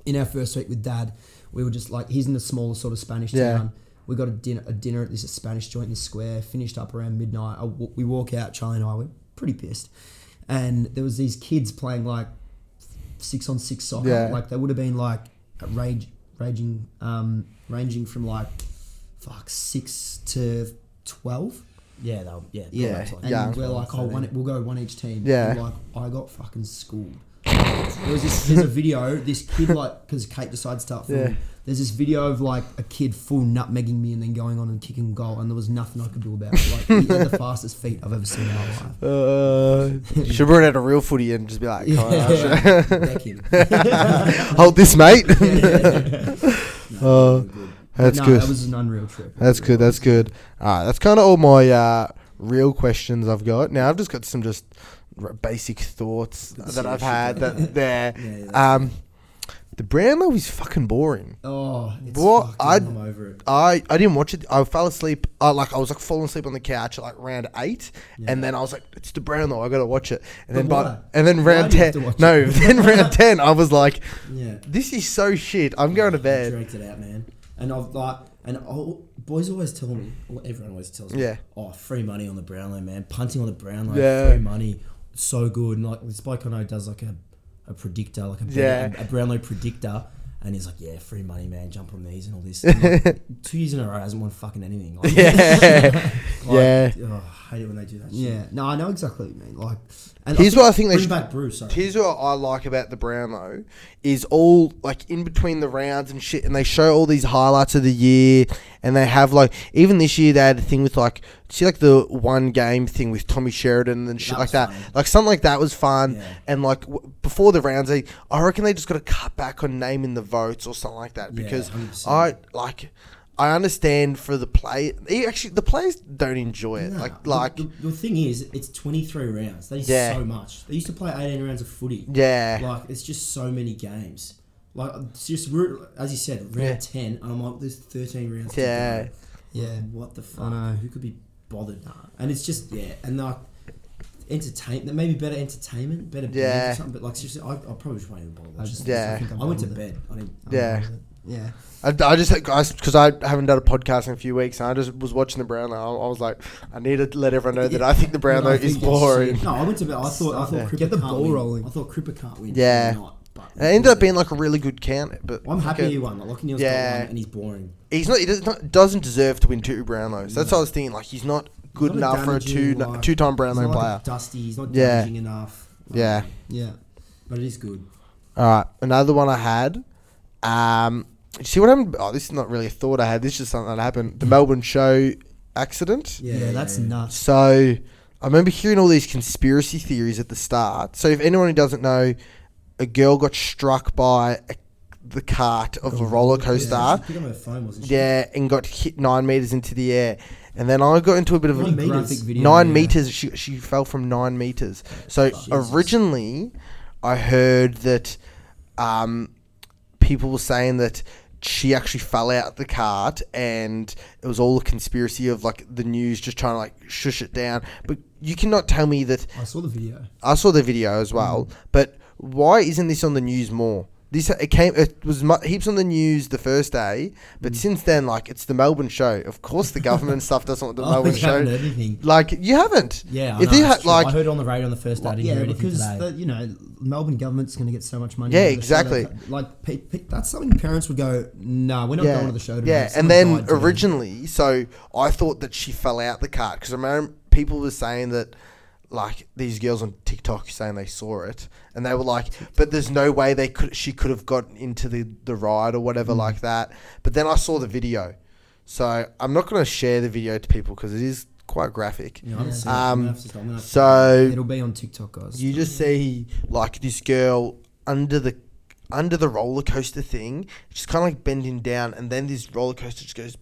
in our first week with Dad, we were just like he's in a smaller sort of Spanish Yeah. town. We got a dinner a dinner at this Spanish joint in the square. Finished up around midnight. I w- we walk out. Charlie and I were pretty pissed, and there was these kids playing like six on six soccer. Yeah. Like they would have been like rage raging um, ranging from like fuck six to twelve. Yeah, they'll yeah. Yeah. like- And Yeah. we're like, oh, one, we'll go one each team. Yeah. And like, I got fucking schooled. There was this, there's a video, this kid, like, because Kate decides to start filming. Yeah. There's this video of like a kid full nutmegging me and then going on and kicking goal, and there was nothing I could do about it. Like, he had the fastest feet I've ever seen in my life. Uh, should bring out a real footy and just be like, "Come on, Yeah. Him. hold this, mate. No, Uh, good. That's no, good. That was an unreal trip. That's good. That's good. Right, that's kind of all my uh, real questions I've got. Now I've just got some just basic thoughts that I've had. That there, Yeah, yeah, um, the Brownlow is fucking boring. Oh, it's What I I'm over it. I I didn't watch it. I fell asleep. I like I was like falling asleep on the couch at like round eight, Yeah. and then I was like, "It's the Brownlow. I gotta watch it." And But then by and then round do you have ten, no, then round ten, I was like, Yeah. "This is so shit. I'm going to I bed." Dragged it out, man. And I've like, and oh, boys always tell me, well, everyone always tells me, Yeah. oh, free money on the Brownlow, man. Punting on the Brownlow, Yeah. free money, so good. And like this bloke I know does like a, a predictor, like a, Yeah. a, a Brownlow predictor. And he's like, yeah, free money, man. Jump on these and all this. And like, two years in a row, hasn't won fucking anything. Like, Yeah, yeah. Oh, hate it when they do that. Shit. Yeah, no, I know exactly what you mean. Like, and Here's what I think they should. back Bruce. Sorry. Here's what I like about the Brownlow is all like in between the rounds and shit, and they show all these highlights of the year, and they have like even this year they had a thing with like see like the one game thing with Tommy Sheridan and shit That like that. funny. Like something like that was fun, Yeah. and like w- before the rounds, they I reckon they just got to cut back on naming the votes or something like that Yeah, because 100%. I like. I understand for the play. Actually, the players don't enjoy it. Nah, like, the- like, the, the thing is, it's 23 rounds. That is Yeah. so much. They used to play 18 rounds of footy. yeah, Like it's just so many games. Like it's just as you said, round Yeah. ten, and I'm like, there's 13 rounds. Yeah. yeah, What the fuck? I know. Who could be bothered? And it's just yeah, and like entertain. Maybe better entertainment, better bands Yeah. or something. But like seriously, I, I probably just won't even bother. I just. Yeah. I'm I went to done with it. bed. I didn't. I'm Yeah. Done with it. yeah. I, I just because I haven't done a podcast in a few weeks and I just was watching the Brownlow. I, I was like, I need to let everyone know that I think the Brownlow I is boring. No, I went to bed. I thought I thought Yeah. Crippa Get the ball win. rolling. I thought Crippa can't win. Yeah. Probably not, but And it ended up being like a really good count, but I'm happy like a- he won. Like Lachie Neale's Yeah. got one, and he's boring. he's not. He does not, doesn't deserve to win two Brownlows. That's No. what I was thinking. Like he's not good He's not enough for a two like, two time He's Brownlow not like player. a Dusty. He's not Yeah. damaging enough. Yeah. Um, Yeah. but it is good. All right, another one I had. Um, you see what happened? Oh, this is not really a thought I had. This is just something that happened. The Melbourne show accident. Yeah, that's nuts. So I remember hearing all these conspiracy theories at the start. So if anyone who doesn't know, a girl got struck by a, the cart of a roller coaster. Yeah, she picked up her phone, wasn't? Yeah, and got hit nine meters into the air, and then I got into a bit of a Nine meters. Graphic video. nine yeah. meters. She she fell from nine meters. So Jesus. originally, I heard that um, people were saying that she actually fell out the cart, and it was all a conspiracy of like the news just trying to like shush it down. But you cannot tell me that I saw the video. I saw the video as well, mm. but why isn't this on the news more? This it came it was mu- heaps on the news the first day, but Mm. since then, like it's the Melbourne show. Of course, the government stuff doesn't want the Oh, Melbourne show. anything. Like you haven't. Yeah, I if know, you true. like I heard on the radio on the first day. Didn't yeah, because the, you know Melbourne government's going to get so much money. Yeah, out of the show exactly. that- like pe- pe- that's something parents would go, "No, we're not going to the show today." Yeah, Someone and then died today." originally, so I thought that she fell out the cart because I remember people were saying that, like these girls on TikTok saying they saw it, and they were like, "But there's no way they could. She could have gotten into the the ride or whatever Mm. like that." But then I saw the video, so I'm not going to share the video to people because it is quite graphic. Yeah, I'm Yeah. seen it. I'm Um, gonna have to stop. I'm gonna have to- So it'll be on TikTok, guys. you just see like this girl under the under the roller coaster thing, she's kind of like bending down, and then this roller coaster just goes,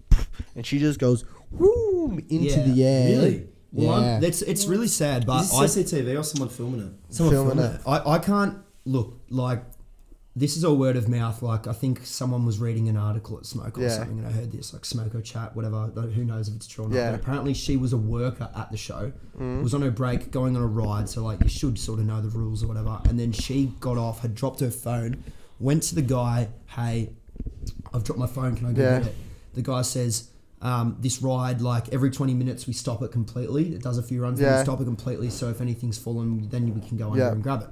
and she just goes whoom, into Yeah, the air. really? Well, yeah. I'm, it's it's really sad, but Is I, this CCTV or someone filming it? someone filming filmed it. it. I, I can't look like this is all word of mouth. Like I think someone was reading an article at Smoke or something, and I heard this like Smoko chat, whatever. Who knows if it's true or not? Yeah. But apparently she was a worker at the show, mm. was on her break, going on a ride. So like you should sort of know the rules or whatever. And then she got off, had dropped her phone, went to the guy, hey, I've dropped my phone. Can I go Yeah. get it? The guy says. Um, this ride, like every 20 minutes, we stop it completely. It does a few runs, then Yeah. we stop it completely. So if anything's fallen, then we can go under Yeah. and grab it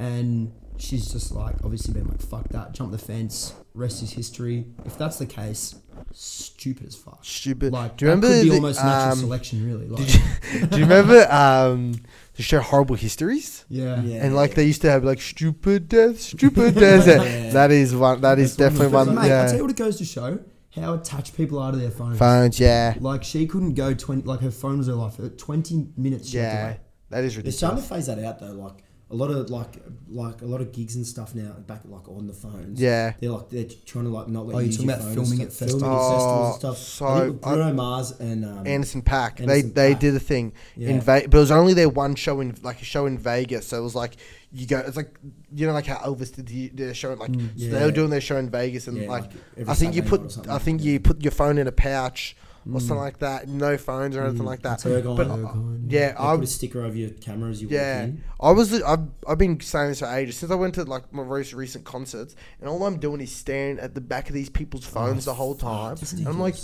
and she's just like obviously been like fuck that jump the fence rest is history if that's the case stupid as fuck Stupid. like Do you remember could be the, almost natural um, selection really like Did you, do you remember um, the show Horrible Histories? yeah Yeah. And like they used to have like stupid death, stupid death. Yeah. That is one. That is That's definitely But, one. mate, I tell you Yeah. what it goes to show how attached people are to their phones Phones. Yeah. like she couldn't go 20 like her phone was her life 20 minutes she had to Yeah. wait. That is They're starting to phase that out though. Like a lot of like like a lot of gigs and stuff now back like on the phones. Yeah. They're like they're trying to like not let Oh, you you're use talking your about phone filming and at stuff, festivals? filming at festivals Oh, and stuff. so I think I- Bruno Mars and um, Anderson Paak. Anderson they they Paak. did a thing in Vegas, but it was only their one show in like a show in Vegas. So it was like you go. It's like you know like how Elvis did the, their show in like so they were doing their show in Vegas and Yeah, like, like I think you Saturday night or put. I think Yeah. you put your phone in a pouch or something like that. No phones or anything like that. So but we're uh, yeah, I put a sticker over your camera as you yeah, walk in. I was. I've, I've been saying this for ages since I went to like my most recent concerts, and all I'm doing is staring at the back of these people's phones the whole time. And I'm like,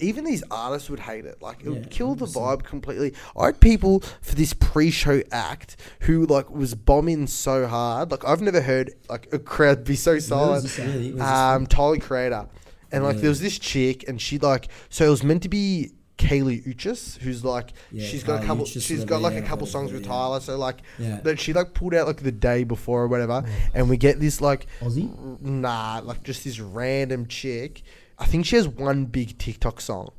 even these artists would hate it. Like it would Yeah, kill the vibe completely. I had people for this pre-show act who like was bombing so hard. Like I've never heard like a crowd be so silent. this at? Really? Where's this Um, Tyler Creator, and like there was this chick, and she like so it was meant to be. Kali Uchis, who's like Yeah, she's got a couple, Uchis, she's got like a couple songs with yeah. Tyler. So like Yeah. that she like pulled out like the day before or whatever, and we get this like Aussie? nah, like just this random chick. I think she has one big TikTok song,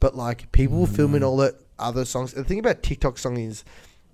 but like people were filming all the other songs. The thing about TikTok song is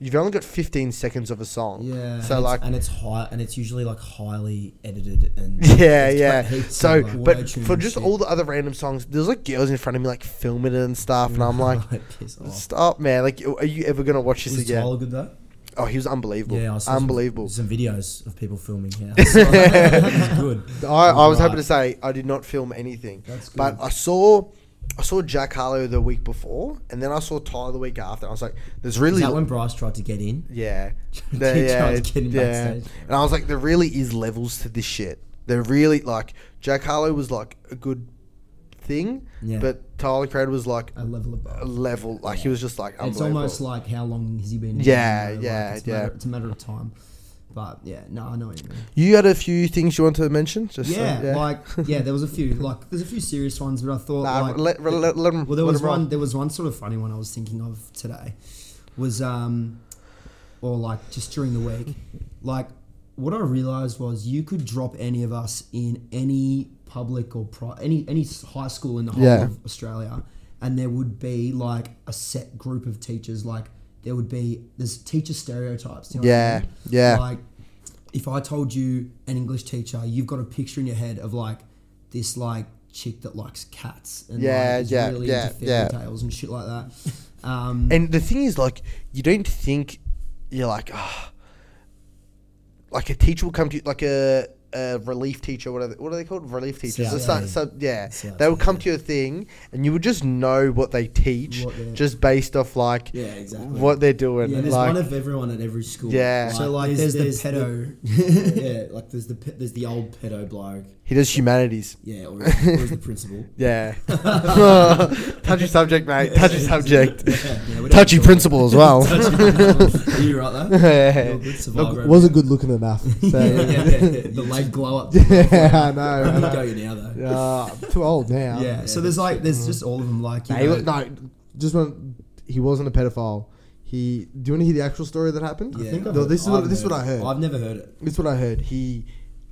you've only got 15 seconds of a song. Yeah. So and like it's, and it's high and it's usually like highly edited and yeah, yeah. So, like, but for just all the other random songs, there's like girls in front of me like filming it and stuff, and I'm like, stop, man! Like, are you ever gonna watch this Was again? Tyler good though? Oh, he was unbelievable. Yeah, I saw unbelievable. Some, some videos of people filming. Yeah, I saw that. It was good. I, I was happy Right. to say I did not film anything, That's good. but I saw I saw Jack Harlow the week before, and then I saw Tyler the week after. I was like, "There's Is really that when Bryce tried to get in? yeah, He the, tried yeah, to get him yeah." backstage. And I was like, "There really is levels to this shit. There really like Jack Harlow was like a good thing, Yeah. but Tyler Creator was like a level a above level. Like he was just like it's almost like how long has he been Yeah, know, like, yeah, it's yeah. matter, it's a matter of time but yeah no I know what you mean You had a few things you want to mention? Just so- yeah, like yeah, there was a few like there's a few serious ones, but I thought Nah, like let, let, let 'em- well there let was one there was one sort of funny one I was thinking of today was um or like just during the week like what I realized was you could drop any of us in any public or pri- any any high school in the whole Yeah. of Australia and there would be like a set group of teachers like there would be there's teacher stereotypes you know what I Yeah, mean? yeah. like if I told you an English teacher, you've got a picture in your head of like this like chick that likes cats and Yeah, like, yeah, really yeah, into fairy yeah. tales and shit like that. Um, And the thing is, like, you don't think you're like, ah, like a teacher will come to you, like a, a relief teacher, what are they, what are they called? Relief teachers. CRT. It's like- so- yeah, CRT, they would come to your thing, and you would just know what they teach, What just based off like Yeah, exactly. what they're doing. Yeah, there's like, one of everyone at every school. Yeah. so like there's, the pedo. yeah, like there's the there's the old pedo bloke. he does humanities. Yeah, or, or is the principal. Yeah, touchy subject, mate. Touchy subject. Yeah, we Touchy talk- principle as well. Are you right there? You're a good survivor Look, wasn't good looking enough. So, Yeah, yeah, yeah, yeah, the leg glow up. I know. I Where know. go you now though? Uh, I'm too old now. Yeah, so there's like there's just all of them like you Nah, he know, wa- no, just when he wasn't a pedophile. He. Do you want to hear the actual story that happened? Yeah, think I've No, heard- this is what I've this is what I heard. heard. I've never heard it. This is what I heard. He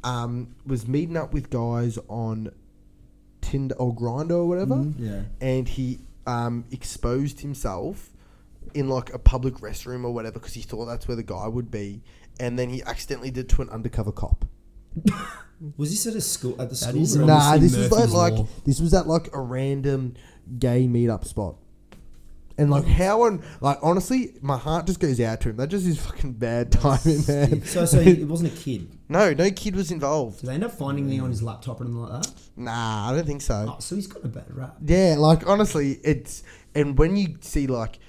um, was meeting up with guys on Tinder or Grindr or whatever, Mm-hmm. Yeah. and he um, exposed himself in like a public restroom or whatever because he thought that's where the guy would be, and then he accidentally did to an undercover cop. Was this at a school at the school? is or- Nah, Obviously this was at Murphy's like Law. this was at like a random gay meetup spot. And like how and like honestly, my heart just goes out to him. That just is fucking bad timing, man. So, so it wasn't a kid. No, no kid was involved. Did they end up finding me on his laptop or anything like that? Nah, I don't think so. Oh, so he's got a bad rap. Yeah, like honestly, it's and when you see like s-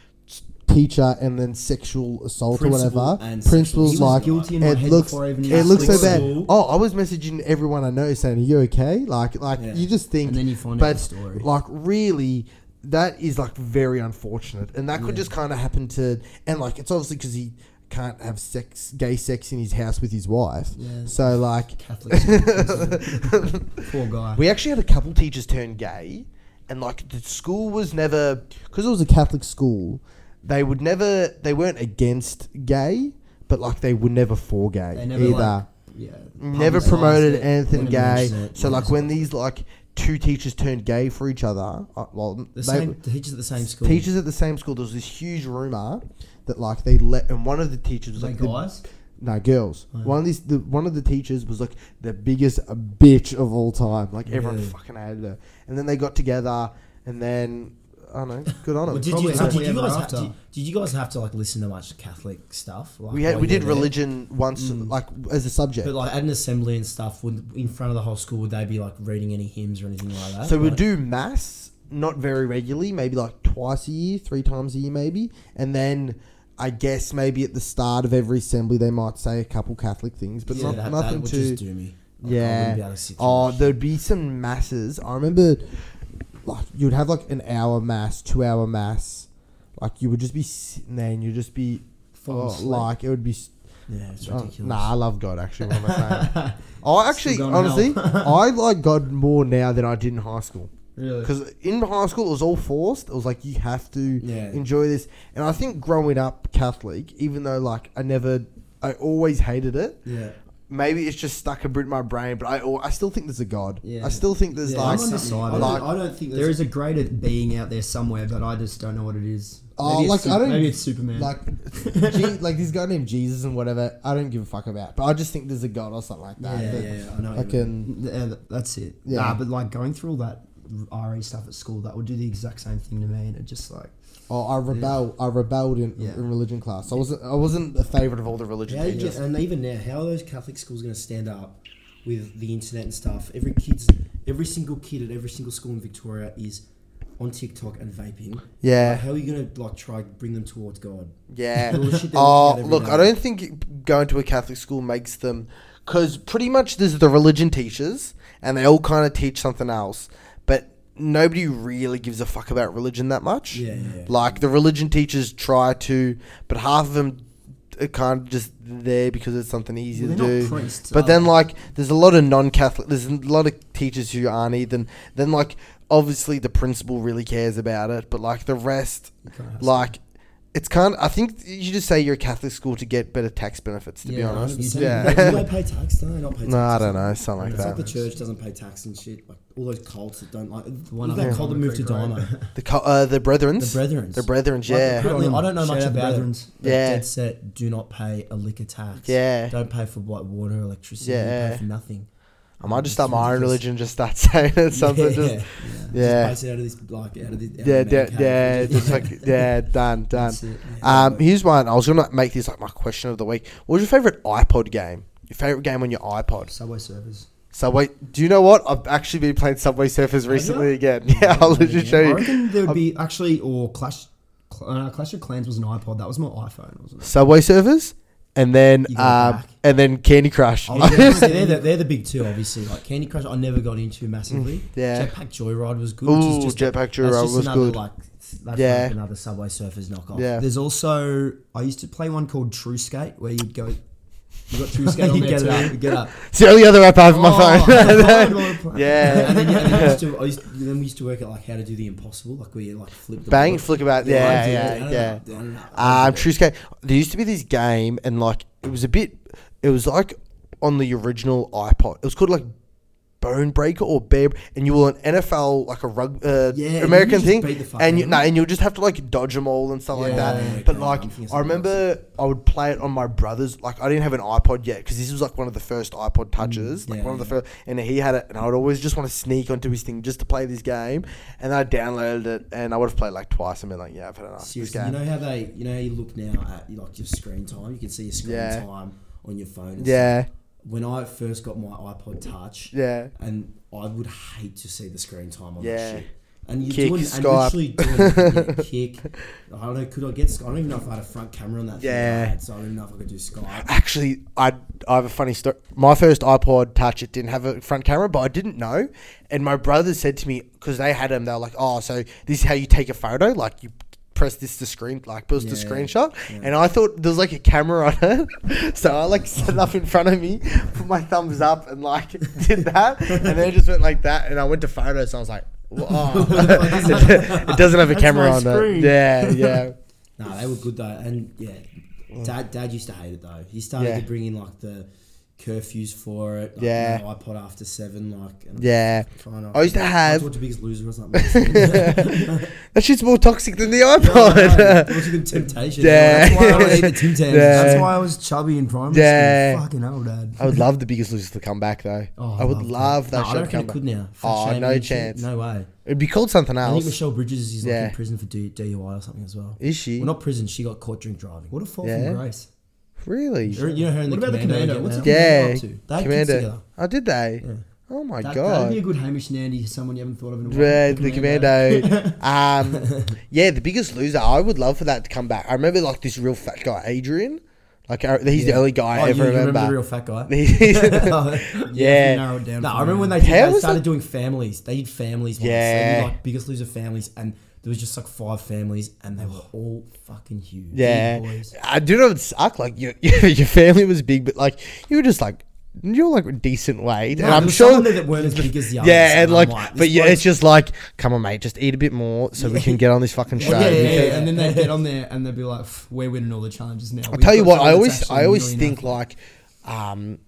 teacher and then sexual assault Principal or whatever, and principals sexual- He was like guilty in my it head looks before I even it looks so bad. school. Oh, I was messaging everyone I know saying, "Are you okay?" Like, like Yeah. you just think, And then you find out but the story. like really. That is like very unfortunate, and that could just kind of happen to, and like it's obviously because he can't have sex, gay sex in his house with his wife. Yeah. So like, Catholic. Poor guy. We actually had a couple teachers turn gay, and like the school was never because it was a Catholic school, they would never they weren't against gay, but like they were never for gay They never, either. like, yeah, never publicised promoted it. anything gay. it. So like when these like two teachers turned gay for each other, uh, well, The they, same teachers at the same school. teachers at the same school, there was this huge rumor that like they let, and one of the teachers was Like like the- guys. No, girls. One of these, the one of the teachers was like the biggest bitch of all time. Like everyone Really? fucking hated her. And then they got together, and then I don't know, good on Well, them. did, you, so did happily you ever guys have, after. did, did you guys have to like listen to much Catholic stuff? Like, we had while we you did were there? religion once, mm. like as a subject. But like at an assembly and stuff, would in front of the whole school, would they be like reading any hymns or anything like that? So we Like- do mass, not very regularly, maybe like twice a year, three times a year, maybe. And then I guess maybe at the start of every assembly they might say a couple Catholic things, but Yeah, not, that, nothing that would to. just do me. Like, I yeah. wouldn't be able to sit oh, through Oh, that. there'd be some masses. I remember, like you'd have like an hour mass, two hour mass. Like you would just be sitting there and you'd just be, oh, like it would be. yeah, it's oh, ridiculous. nah, I love God actually. What am I saying? I actually, going to honestly, I like God more now than I did in high school. Really? Because in high school, it was all forced. It was like you have to Yeah. enjoy this. And I think growing up Catholic, even though like I never, I always hated it. Yeah. Maybe it's just stuck a bit in my brain, but I, al- I still think there's a God. Yeah. I still think there's Yeah, like, I'm on this side. I like don't, I don't think there's a greater being out there somewhere, but I just don't know what it is. Oh, Maybe like, it's I don't- maybe it's Superman. like, G, like this guy named Jesus and whatever. I don't give a fuck about, but I just think there's a God or something like that. yeah, that yeah, I know. I what you mean. can. yeah, uh, that's it. Yeah. Nah, but like going through all that RE stuff at school, that would do the exact same thing to me, and it just like Oh, I rebel. I rebelled in, Yeah. in religion class. I wasn't. I wasn't a favorite of all the religion How you teachers. get, and even now, how are those Catholic schools going to stand up with the internet and stuff? Every kid's, every single kid at every single school in Victoria is on TikTok and vaping. yeah, Like, how are you going to like try bring them towards God? yeah. All the shit they're oh, looking at every look, day. I don't think going to a Catholic school makes them, because pretty much there's the religion teachers, and they all kind of teach something else, nobody really gives a fuck about religion that much. Yeah, yeah, yeah. Like the religion teachers try to, but half of them are kind of just there because it's something easy Well, to do. priests, But then, they? like, there's a lot of non-Catholic. There's a lot of teachers who aren't even. Then, like, obviously the principal really cares about it, but like the rest, kinda has to. like, it's kind. of... I think you just say you're a Catholic school to get better tax benefits. To be honest, 100%. yeah. Do they pay tax? Do they not pay tax? no, I don't know, something like It's like that. the church doesn't pay tax and shit. Like all those cults that don't like. The one Look that cult that moved to Road. The co- uh, the Brethrens, The Brethrens. the Brethrens, Like, yeah, apparently, I don't know much about Yeah. it. Brethrens. But Dead set. Do not pay a liquor tax. Yeah. Don't pay for like water, electricity. Yeah. Pay for nothing. I might just start my own religion, and just start saying it, something, yeah. just yeah. yeah. Just out of this, like out of this. Out yeah, of yeah, yeah, just like yeah, done, done. It. Um, here's one. I was gonna make this like my question of the week. What was your favorite iPod game? Your favorite game on your iPod? Subway Surfers. Subway. Do you know what? I've actually been playing Subway Surfers recently again. Yeah, I'll just show you. I reckon there would be actually, or Clash, Cl- uh, Clash of Clans was an iPod. That was my iPhone, wasn't it? Subway Surfers, and then You um, back. and then Candy Crush. Oh, yeah, so they're, the, they're the big two, obviously. Like Candy Crush, I never got into massively. yeah. Jetpack Joyride was good. Ooh, which is just Jetpack that's Joyride just was another, good. Like, that's Yeah. like another Subway Surfers knockoff. Yeah. There's also I used to play one called True Skate where you'd go. You got True Skate on there get too. it up, Get up. It's the only other app I have on my Oh, phone. I wanna play. yeah. and then, and then, I used to, I used, then we used to work at like how to do the impossible, like where you like flip the Bang, board. flick about. I Yeah, did yeah, yeah. know. I don't know. I Um, did it. True Skate. There used to be this game, and like it was a bit. It was like on the original iPod. It was called like bone breaker or bear, and you will an NFL like a rug uh, Yeah, American thing, beat the fuck and you, no, and you'll just have to like dodge them all and stuff like Yeah, that. But okay, like I remember, I would play it on my brother's. Like I didn't have an iPod yet because this was like one of the first iPod touches, like Mm, yeah, one of the yeah. first, and he had it, and I would always just want to sneak onto his thing just to play this game, and I downloaded it, and I would have played like twice, and been like, yeah, I've had enough. Seriously, you know how they, you know how you look now at like your screen time. You can see your screen Yeah. time on your phone. and yeah, stuff. When I first got my iPod Touch, yeah. and I would hate to see the screen time on Yeah. that shit. And you're Kick, doing and Skype. literally doing yeah, kick. I don't know. Could I get? I don't even know if I had a front camera on that. thing Yeah. I had, so I don't know if I could do Skype. Actually, I I have a funny story. My first iPod Touch, it didn't have a front camera, but I didn't know. And my brother said to me because they had them, they were like, "Oh, so this is how you take a photo? Like you press this to screen, like pulls the Yeah, screenshot." And I thought there was like a camera on it, so I like set it up in front of me, put my thumbs up, and like did that, and then it just went like that. And I went to photos, and I was like. Oh. it doesn't have a That's camera my on screen. it. Yeah, yeah. No, they were good though, and yeah, mm. dad dad used to hate it though. He started Yeah. to bring in like the curfews for it. Like, Yeah. no iPod after seven, like Yeah. I used to have- I watch Biggest Loser or something. That shit's more toxic than the iPod. no, watching Temptation. Yeah. That's why I eat the Tim Tams. Yeah. That's why I was chubby in primary Yeah. school. Fucking hell, dad. I would love the Biggest Losers to come back though. Oh, I would love that No, I show don't to reckon come it back. could now. Fat Oh, no chance. No way. It'd be called something else. I think. Michelle Bridges is like in prison for DUI or something as well. Is she? Well, not prison. She got caught drink driving. What a fall Yeah. from grace. Really? You know her in What the about the commando. commando? What's out? the Yeah. commando up to? They had kids Commander. together. Oh, did they? Yeah. Oh my That, god. that'd be a good Hamish Nandy, someone you haven't thought of in a while. Red, the commando. um, yeah, the biggest loser. I would love for that to come back. I remember like this real fat guy, Adrian. Like uh, he's the only guy Oh, I you, ever you remember. remember. the real fat guy? He's- yeah, narrow it down. No, I remember when they, did, How they was started it? doing families. They did families once. They Yeah. did like Biggest Loser families, and there was just like five families, and they were all fucking huge. yeah. Big boys. I do know it suck. Like your your family was big, but like you were just like you're like a decent weight, No, and I'm was sure. some there that weren't as big as the others. Yeah, and I'm like, this but yeah, bloke's- it's just like, come on, mate, just eat a bit more so we can get on this fucking show. Yeah, yeah, yeah, Yeah. and then they'd get on there and they'd be like, "Pff, "We're winning all the challenges now." I'll tell you what, I always, that's actually I a always million think athlete." like, um,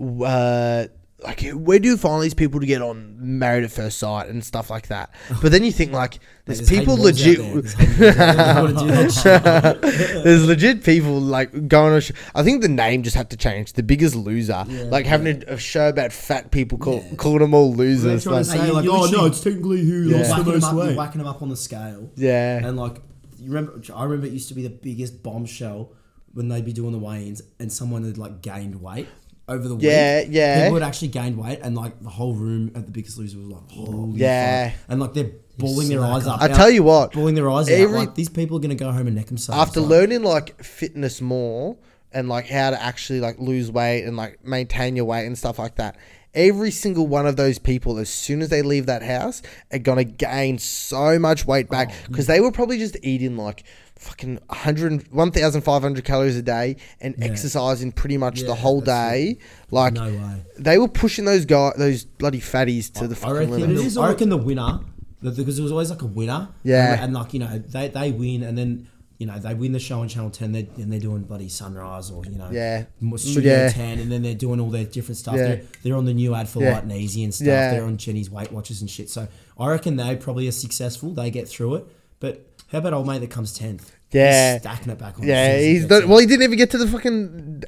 w- uh, like where do you find these people to get on married at first sight and stuff like that? But then you think like, there's There's people legit. there. There's Hayden Walls out there that wanna do that shit. There's legit people like going on. Sh- I think the name just had to change. The Biggest Loser, Yeah. like having a, a show about fat people, call, calling them all losers. like- say, Hey, like, "Oh no, it's technically who Yeah. lost the whacking them most up, weight." whacking them up on the scale. yeah, And like, you remember? I remember it used to be the biggest bombshell when they'd be doing the weigh-ins, and someone had like gained weight over the week. Yeah, yeah. People had actually gained weight, and like the whole room at the Biggest Loser was like, holy Yeah. fuck. and like they're bawling their eyes up. I tell you what, bawling their eyes every- out. Like these people are gonna go home and neck themselves. after like, learning like fitness more and like how to actually like lose weight and like maintain your weight and stuff like that every single one of those people as soon as they leave that house are gonna gain so much weight back Oh, because they were probably just eating like fucking 100 1500 calories a day and exercising pretty much the whole day like no way. they were pushing those guys those bloody fatties to the I reckon, limit the, is I reckon the winner, because there was always like a winner. Yeah. And, and, like, you know, they, they win and then, you know, they win the show on Channel 10 they're, and they're doing bloody Sunrise or, you know, Yeah. Studio Yeah. 10 and then they're doing all their different stuff. Yeah. They're, they're on the new ad for Yeah. Lite n' Easy and stuff. Yeah. They're on Jenny's Weight Watchers and shit. So I reckon they probably are successful. They get through it. But how about old mate that comes 10th? Yeah. He's stacking it back on. Yeah, he's done, well. He didn't even get to the fucking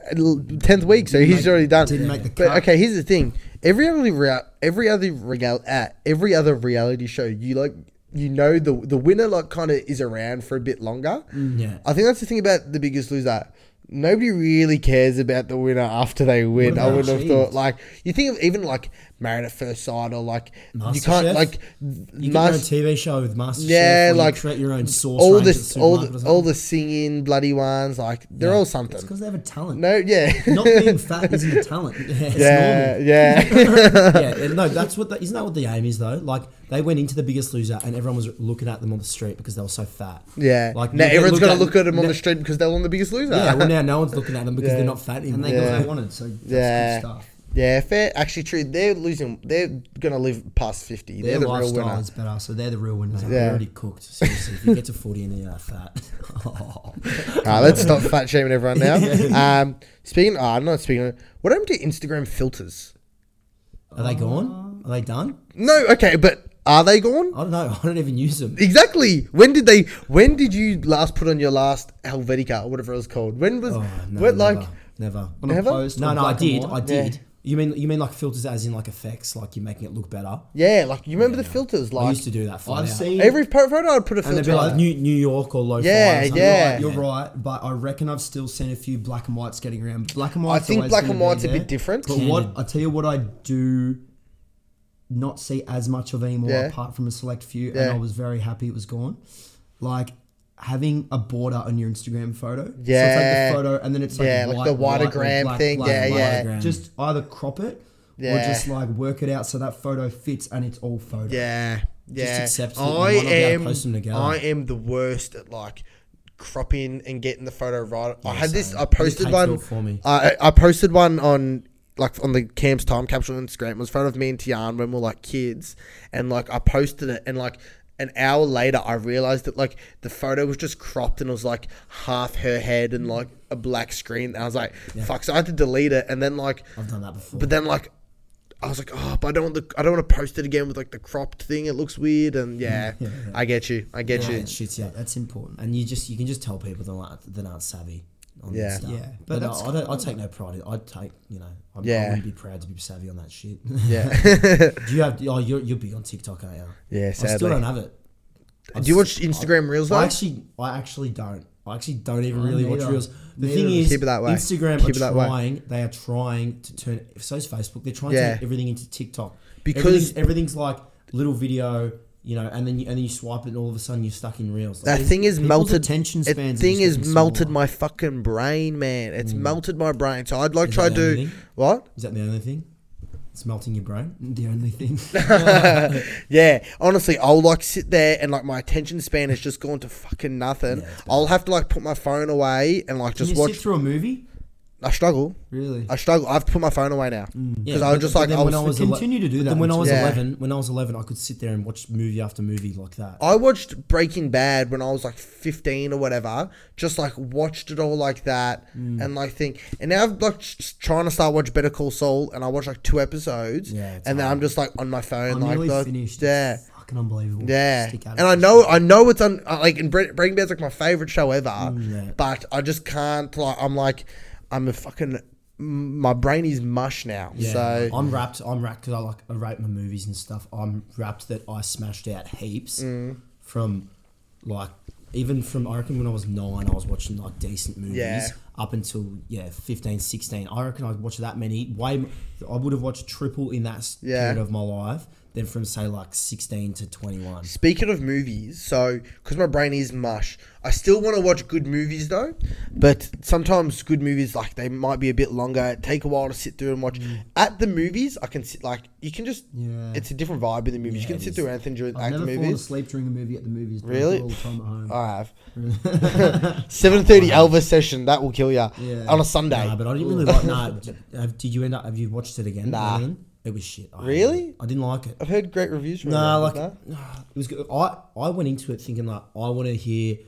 tenth week, so he's make- already done. didn't make the but cut. okay, here's the thing: every other rea- every other uh, every other reality show, you like you know the the winner like kind of is around for a bit longer. Mm. Yeah. I think that's the thing about the Biggest Loser. Nobody really cares about the winner after they win. I about would have thought like you think of even like Married at First Sight or like you can't like You get Mas- your own TV show with MasterChef. Yeah, or you like, create your own sauce. all the all the, all the singing bloody ones like they're all something. It's because they have a talent. No, yeah. Not being fat isn't a talent. It's yeah, normal. yeah. yeah, no, that's what. The, isn't that what the aim is though? Like they went into the Biggest Loser, and everyone was looking at them on the street because they were so fat. yeah. Like, now everyone's gonna at- look at them on now- the street because they're on the biggest loser. Yeah, well now no one's looking at them because Yeah. they're not fat anymore. And they got what they wanted, so that's Yeah. good stuff. Yeah, fair. Actually, true. They're losing. They're gonna live past fifty. They're, Their the real lifestyle winner. is better, so they're the real winners. We're Yeah. already cooked. Seriously, if you get to forty and you're fat, All right, let's stop fat shaming everyone now. Um, speaking. Oh, I'm not speaking. What happened to Instagram filters? Are they gone? Are they done? No, okay, but are they gone? I don't know. I don't even use them. Exactly. When did they? When did you last put on your last Helvetica or whatever it was called? When was? Oh, no, what never, like? never. On a Never? post No, or no, I black and did. white? I did. You mean you mean like filters as in like effects, like you're making it look better? Yeah, like you remember the filters? Like I used to do that. flat I've seen every photo, I'd put a and they'd filter. be on like. New, New York or low Yeah, fi or something. yeah. You're right, but I reckon I've still seen a few black and whites getting around. Black and white. I think black and white's a bit different. But what I tell you, what I do not see as much of anymore, Yeah. apart from a select few, and I was very happy it was gone. Like having a border on your Instagram photo. so it's Yeah. like the photo, and then it's like Yeah, like the white, Whitagram black, thing. black, Yeah, black. yeah. Just either crop it yeah. or just like work it out so that photo fits and it's all photo. Yeah, yeah. accept I might not be able to am. post them together. I am the worst at like cropping and getting the photo right. I had this. I posted one. for me. I I posted one on like on the camps time capsule on Instagram. It was a photo of me and Tian when we were like kids, and like I posted it, and like an hour later I realized that like the photo was just cropped and it was like half her head and like a black screen. And I was like, fuck. So I had to delete it, and then like, I've done that before. but then like. I was like, oh, but I don't want the, I don't want to post it again with like the cropped thing. It looks weird, and yeah, I get you, I get yeah, you. it shits you. That's important. And you just you can just tell people that aren't, that aren't savvy. On Yeah. yeah, stuff. Yeah, but, but no, I don't. I take no pride. in I'd take you know. I'm, Yeah. I wouldn't be proud to be savvy on that shit. Yeah, Do you have? Oh, you're you're big on TikTok, aren't you? yeah. I still don't have it. do you watch Instagram Reels though? I actually, I actually don't. I actually don't even really watch reels. The Neither. thing is, Keep it that way. Instagram Keep are it that way. trying. They are trying to turn. So is Facebook. They're trying Yeah. to turn everything into TikTok Because- everything's, everything's like little video, you know, and then you, and then you swipe it, and all of a sudden you're stuck in reels. That thing is melted. attention That spans are thing is melted smaller. my fucking brain, man. It's mm. melted my brain. So I'd like Is try to do thing? what? is that the only thing? It's melting your brain. The only thing. yeah, honestly, I'll like sit there and like my attention span has just gone to fucking nothing. Yeah, I'll have to like put my phone away and like Can just you watch. sit through a movie? I struggle. really. I struggle. I have to put my phone away now because Yeah, I was just like then I when was. I was Continue to do But that then when I was Yeah. eleven, when I was eleven, I could sit there and watch movie after movie like that. I watched Breaking Bad when I was like 15 or whatever. Just like watched it all like that Mm. and like think. And now I'm like s- trying to start watch Better Call Saul and I watched like two episodes Yeah, it's and then hard. I'm just like on my phone I'm like nearly the- finished. Yeah. It's fucking unbelievable. Yeah, Stick at and I know I know it's on uh, like in Bre- Breaking Bad's like my favorite show ever, Mm, yeah. but I just can't like I'm like I'm a fucking my brain is mush now. Yeah, So I'm wrapped. I'm wrapped because I like I rate my movies and stuff. I'm wrapped that I smashed out heaps Mm. from like even from I reckon when I was nine, I was watching like decent movies Yeah. up until yeah 15, 16. I reckon I watched that many. Way I would have watched triple in that Yeah. period of my life than from say like sixteen to twenty one. speaking of movies, so because my brain is mush, I still want to watch good movies though. But sometimes good movies like they might be a bit longer, take a while to sit through and watch. Mm. At the movies, I can sit like you can just Yeah. it's a different vibe in the movies. Yeah, you can sit is. through anything during I've never fallen movies. asleep during a movie at the movies. but I do Really? all the time at home. I have. Seven thirty Elvis session that will kill you Yeah. on a Sunday. Nah, but I didn't really like. Nah, did you end up? Have you watched it again? Nah. Alan? It was shit. I hated Really? it. I didn't like it. I've heard great reviews from No, it. like no? it was good. I I went into it thinking like I want to hear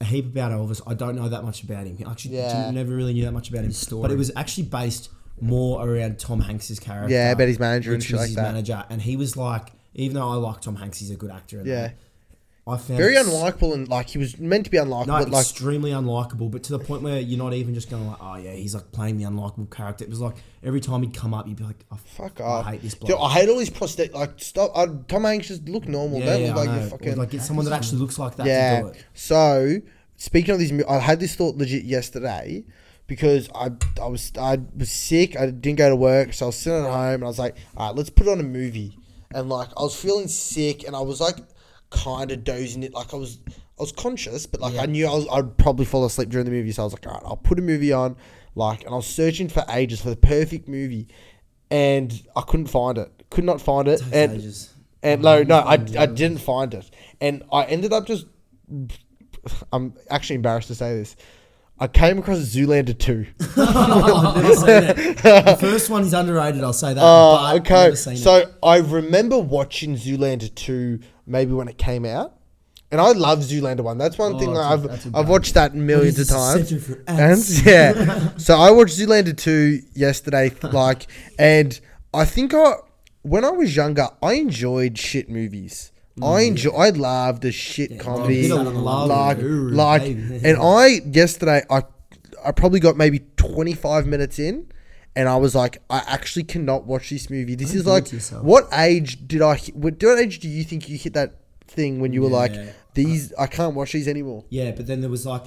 a heap about Elvis. I don't know that much about him. I actually Yeah. didn't- never really knew that much about him. story. But it was actually based more around Tom Hanks's character. Yeah, about his manager and which shit was like his that. manager, and he was like, even though I like Tom Hanks, he's a good actor. And Yeah. that, I found very unlikable and like he was meant to be unlikable, No, but like extremely unlikable, but to the point where you're not even just going like, oh yeah, he's like playing the unlikable character. It was like every time he'd come up, you'd be like, oh, fuck I off. hate this Dude. I hate all these prosthetic. Like stop. I, Tom Hanks just look normal. yeah, Don't yeah, look like you know. Or, fucking. like get someone that actually looks like that to yeah. do it. So speaking of these, I had this thought legit yesterday because I I was I was sick. I didn't go to work, so I was sitting at home and I was like, all right, let's put on a movie. And like I was feeling sick, and I was like kind of dozing it. Like I was I was conscious, but like I knew I was I'd probably fall asleep during the movie. So I was like, all right, I'll put a movie on. Like, and I was searching for ages for the perfect movie, and I couldn't find it. Could not find it. Takes And ages. and no, no, I, I didn't find it, and I ended up just. I'm actually embarrassed to say this. I came across Zoolander two. I've never seen it. The first one is underrated. I'll say that. Oh, but okay. Never seen So it. I remember watching Zoolander two maybe when it came out, and I love Zoolander one. That's one Oh, thing that's a- I've that's a I've watched that millions of times. for And yeah, so I watched Zoolander two yesterday, like, and I think I when I was younger, I enjoyed shit movies. I mm. enjoy. I loved a shit comedy, bit love, like, ooh, like, baby. and I yesterday I, I probably got maybe twenty five minutes in, and I was like, I actually cannot watch this movie. This Don't is do it like, to yourself. what age did I? hit- What, what age do you think you hit that thing when you were like, Yeah. these? I can't watch these anymore. Yeah, but then there was like,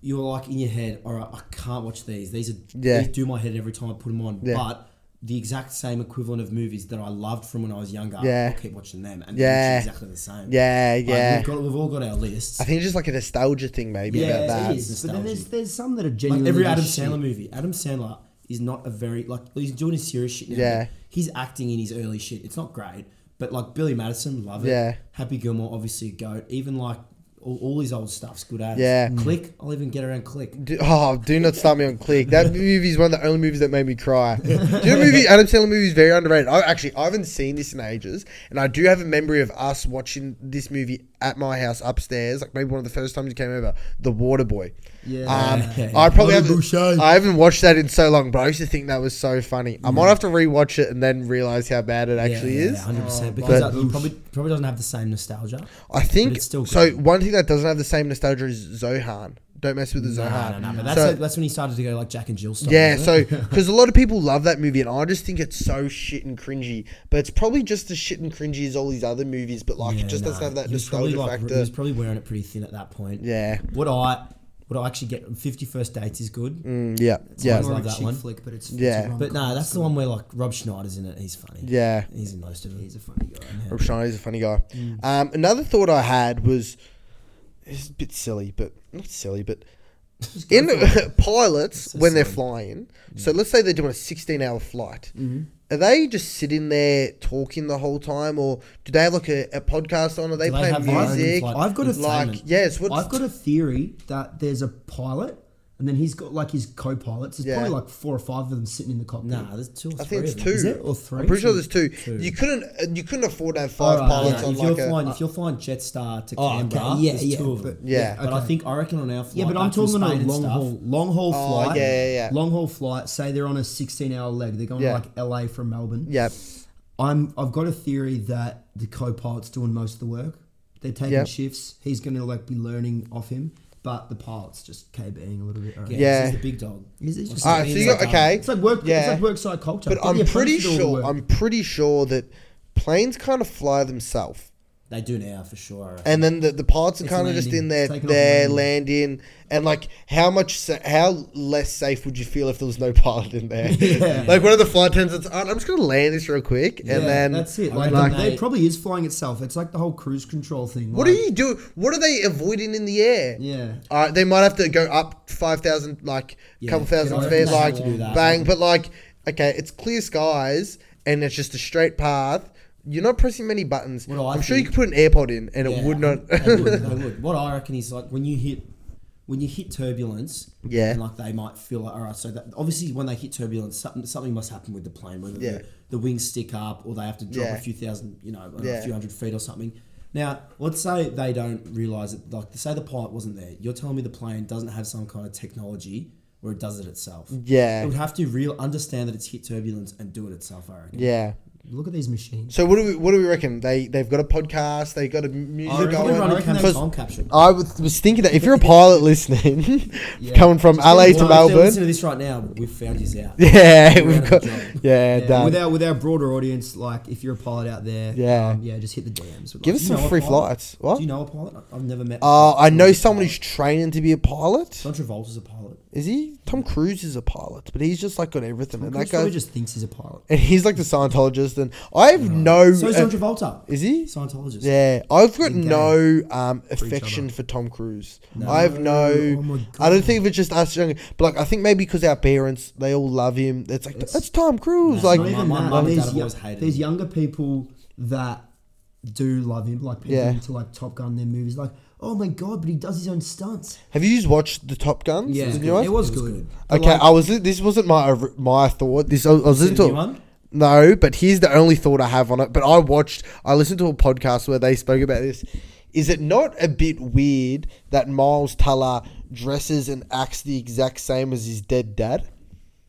you were like in your head, all right, I can't watch these. These are Yeah. these do my head every time I put them on. Yeah. But the exact same equivalent of movies that I loved from when I was younger, Yeah. I'll keep watching them, and Yeah. yeah, exactly the same. Yeah, Like, yeah. we've, got, we've all got our lists. I think it's just like a nostalgia thing, maybe Yeah, about it that. is. But then there's there's some that are Like genuinely every Adam just Sandler movie, Adam Sandler is not a very like he's doing his serious shit now. Yeah. He's acting in his early shit. It's not great, but like Billy Madison, love it. Yeah. Happy Gilmore, obviously a goat. Even like all, all his old stuff's good as. Yeah. Mm. Click. I'll even get around Click. Do, oh, do not start me on Click. That movie is one of the only movies that made me cry. do you know movie Adam Sandler movie is very underrated. I actually I haven't seen this in ages, and I do have a memory of us watching this movie at my house upstairs, like maybe one of the first times you came over. The Water Boy. Yeah. Um, Yeah. I probably Bobby haven't, Boucher. I haven't watched that in so long, but I used to think that was so funny. I might have to rewatch it and then realize how bad it actually is. yeah, is. hundred percent. But- Because that, he probably probably doesn't have the same nostalgia. I think But it's still so. good. One thing that doesn't have the same nostalgia is Zohan. Don't mess with the No, Zohan. no, no. But that's So- like, that's when he started to go like Jack and Jill style. Yeah, isn't so it? because a lot of people love that movie, and I just think it's so shit and cringy. But it's probably just as shit and cringy as all these other movies, but like Yeah, it just doesn't have that He was probably nostalgia like, He factor. was probably wearing it pretty thin at that point. yeah, What I what I actually get Fifty First Dates is good. mm, yeah, It's yeah, more love of a that chick one. flick, but it's Yeah. It's a But rom-com, no, that's it's the one where like Rob Schneider's in it. He's funny. yeah. he's in most of it. He's a funny guy. Rob Schneider's a funny guy. Mm. Um, another thought I had was it's a bit silly, but not silly, but in pilots So when they're silly. flying. So let's say they're doing a sixteen-hour flight. Mm-hmm. Are they just sitting there talking the whole time, or do they have like a, a podcast on? Are they Do they playing music? I've got a like yes, I've got a theory that there's a pilot, and then he's got like his co-pilots. There's Yeah. probably like four or five of them sitting in the cockpit. Nah, there's two. Or I three think it's of two. Is it? Or three? I'm pretty sure there's two. Two. You couldn't uh, you couldn't afford to have five Alright, pilots Yeah, on if like you're a. flying, if you're flying Jetstar to Oh, okay. Canberra, Yeah, there's yeah, two of but- them. Yeah. But I think I reckon on our flight, Yeah, but I'm back from talking on Spain a and long stuff, haul, long haul Oh, flight. yeah, yeah, yeah. Long haul flight. Say they're on a 16 hour leg. They're going Yeah. to like LA from Melbourne. yeah, I'm. I've got a theory that the co-pilot's doing most of the work. They're taking Yep. shifts. He's going to like be learning off him, but the pilot's just KBing a little bit. I. Yeah, Yeah. this the big dog. Is it just? All right, so you got okay, It's like work. Yeah. It's like work side culture. but Get I'm your pretty friends to do all the sure work. I'm pretty sure that planes kind of fly themselves. They do now for sure. And then the, the pilots are It's kind of just landing. in there, Taking off there and landing, and like how much, sa- how less safe would you feel if there was no pilot in there? Yeah. Like one of the flight attendants, "Alright, I'm just gonna land this real quick, and Yeah, then that's it. I Like, reckon they, they- probably is flying itself. It's like the whole cruise control thing. what like, do you do? What are they avoiding in the air? Yeah. All right, they might have to go up five thousand, like a Yeah, couple thousand I reckon feet, they like to do that. bang. But like, okay, it's clear skies and it's just a straight path. You're not pressing many buttons. What I I'm sure you could put an AirPod in and Yeah, it would not. they would, they would. What I reckon is like when you hit when you hit turbulence, Yeah. and like they might feel like all right. So that obviously when they hit turbulence, something something must happen with the plane, whether Yeah. the, the wings stick up or they have to drop Yeah. a few thousand, you know, I know, Yeah. a few hundred feet or something. Now, let's say they don't realize it. Like, say the pilot wasn't there. You're telling me the plane doesn't have some kind of technology where it does it itself. Yeah. it would have to real understand that it's hit turbulence and do it itself. I reckon. yeah. Look at these machines. So what do we what do we reckon? They they've got a podcast. They've got a music I reckon going. they're running I cam- time capsule. I was, was thinking that if you're a pilot listening, Yeah. coming from LA to Well, if they're Melbourne, listening to this right now, we've found you out. yeah, You're we've out got a job. yeah, Yeah, done. with our with our broader audience, like if you're a pilot out there, Yeah. um, yeah, just hit the DMs. We'd Give like us to some know a free pilot? flights. What? Do you know a pilot? I've never met. Uh, I know someone who's training to be a pilot. John Travolta's a pilot. Is he? Tom Cruise is a pilot, but he's just like got everything. Tom and Cruise that guy, probably just thinks he's a pilot. and he's like the Scientologist. And I have no. So is uh, John Travolta. is he? Scientologist. Yeah, I've got Big no um, affection other. for Tom Cruise. No. I have no. Oh my I don't think if it's just us young, but like I think maybe because our parents they all love him. It's like that's Tom Cruise. No, like not Not even my that. mum and there's, dad have yo- always hated there's younger people that do love him, like people Yeah. into like Top Gun, their movies, like, oh my god, but he does his own stunts. have you just watched the Top Guns? Yeah, it was It was good. good. Okay, like, I was. This wasn't my my thought. This I was, I was See listening new to. No, but here's the only thought I have on it. But I watched, I listened to a podcast where they spoke about this. Is it not a bit weird that Miles Teller dresses and acts the exact same as his dead dad?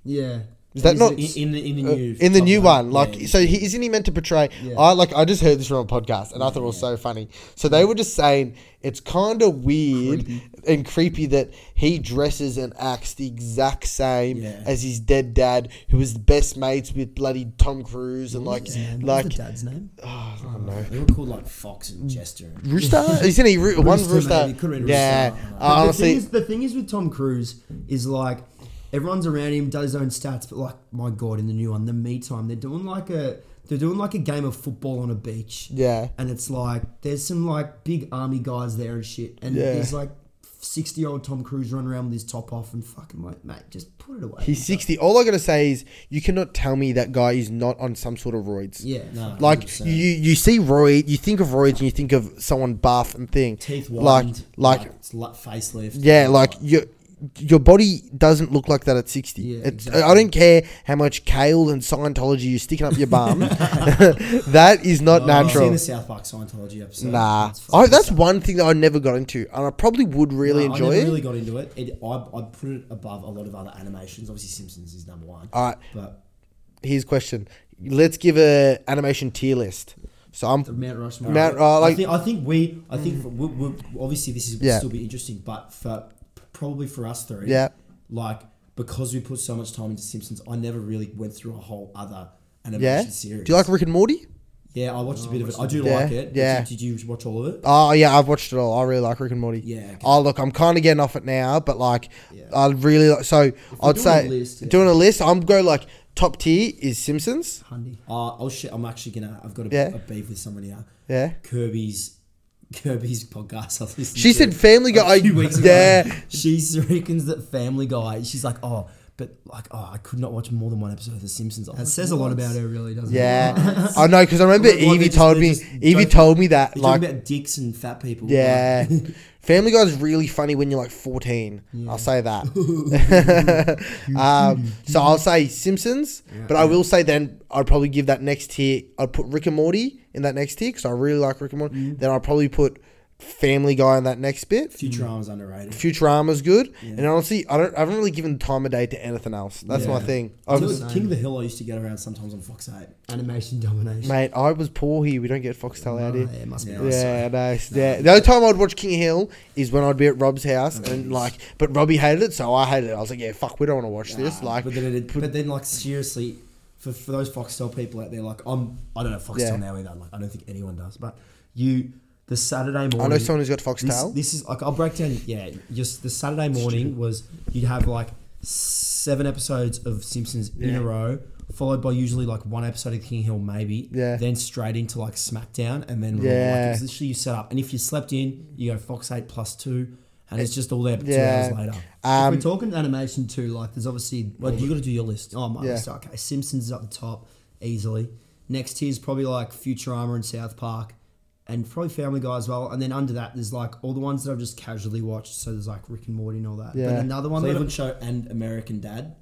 yeah. Is that not in, the in the uh, new in the new one? Like, yeah. so he, isn't he meant to portray? Yeah. I like. I just heard this from a podcast, and I thought it was so funny. So they were just saying it's kind of weird and creepy that he dresses and acts the exact same Yeah. as his dead dad, who was the best mates with bloody Tom Cruise and like, like dad's name? oh, I don't know. They were called like Fox and Jester. and- Rooster? Isn't he Roo- one Rooster, rooster? maybe. Yeah, Rooster. But the thing is, the thing is with Tom Cruise is like everyone's around him, does his own stats, but like my god, in the new one, the me time, they're doing like a they're doing like a game of football on a beach, yeah. and it's like there's some like big army guys there and shit, and Yeah. there's like sixty year old Tom Cruise running around with his top off and fucking like mate, just put it away. He's 60. All I gotta say is, you cannot tell me that guy is not on some sort of roids. Yeah, No, Like 100%. you, you see roid, you think of roids, and you think of someone buff and thing. teeth like, like, it's li- facelift. yeah, like your your body doesn't look like that at 60. Yeah, it's, exactly. I don't care how much kale and Scientology you're sticking up your bum. that is not Oh, I've seen natural. the South Park Scientology episode. Nah, oh, fucking that's one thing that I never got into, and I probably would really No, enjoy I never it. really got into it. it I, I put it above a lot of other animations. Obviously, Simpsons is number one. All right, But here's a question. Let's give a animation tier list. So I'm Mount Rushmore. Mount, uh, I think I think we I think for, we, we, obviously this is Yeah. still be interesting, but for probably for us three, Yeah. like because we put so much time into Simpsons, I never really went through a whole other animation yeah. series. Do you like Rick and Morty? Yeah, I watched a bit of it. I do Yeah, like it. yeah. Did, did you watch all of it? Oh yeah, I've watched it all. I really like Rick and Morty. Yeah, okay. Oh look, I'm kind of getting off it now, but like, Yeah. I really like. So I'd doing say a list, yeah. doing a list. I'm go like top tier is Simpsons. Hundy. Uh, I'll sh- I'm actually gonna. I've got a, Yeah. a beef with someone here. Yeah. Kirby's Kirby's podcast. I listened She to said Family Guy. a few weeks ago. Yeah. She reckons that Family Guy. She's like, oh, but like, oh, I could not watch more than one episode of The Simpsons. I That says a lot about her, really, doesn't it? Yeah, I know because I remember Like, what, Evie they're just- told they're me. just Evie joking- told me that You're like, talking about dicks and fat people. yeah, Family Guy is really funny when you're like 14. I'll say that. um, so I'll say Simpsons, but I will say then I'd probably give that next tier. I'd put Rick and Morty in that next tier because I really like Rick and Morty. Then I'd probably put Family Guy in that next bit. Futurama's mm. underrated. Futurama's good, and honestly, I don't. I haven't really given time of day to anything else. That's my thing. I was, King of the Hill. I used to get around sometimes on Fox Eight. Animation domination. mate, I was poor here. We don't get Foxtel out Oh, here. yeah, it must be Yeah. nice. Yeah, nice. Yeah, the only time I'd watch King of Hill is when I'd be at Rob's house and like, but Robbie hated it, so I hated it. I was like, yeah, fuck, we don't want to watch this. Like, but then, it, but then, like seriously, for, for those Foxtel people out there, like I'm, I don't know Foxtel Yeah. now either. Like I don't think anyone does. But you, the Saturday morning. I know someone who's got This, Foxtel. this is like I'll break down. Yeah, just the Saturday morning was you'd have like seven episodes of Simpsons in Yeah. a row, followed by usually like one episode of King Hill, maybe. Yeah. Then straight into like SmackDown, and then Raw. Yeah. Like, it was literally you set up, and if you slept in, you go Fox Eight plus two, and it's just all there two Yeah. hours later. if Um, we're talking animation too, like there's obviously Well, you got to do your list. Oh my Yeah. list. Okay, Simpsons is up the top easily. Next tier is probably like Futurama and South Park, and probably Family Guy as well. And then under that, there's like all the ones that I've just casually watched. So there's like Rick and Morty and all that. Yeah. But another one that Cleveland Show and American Dad,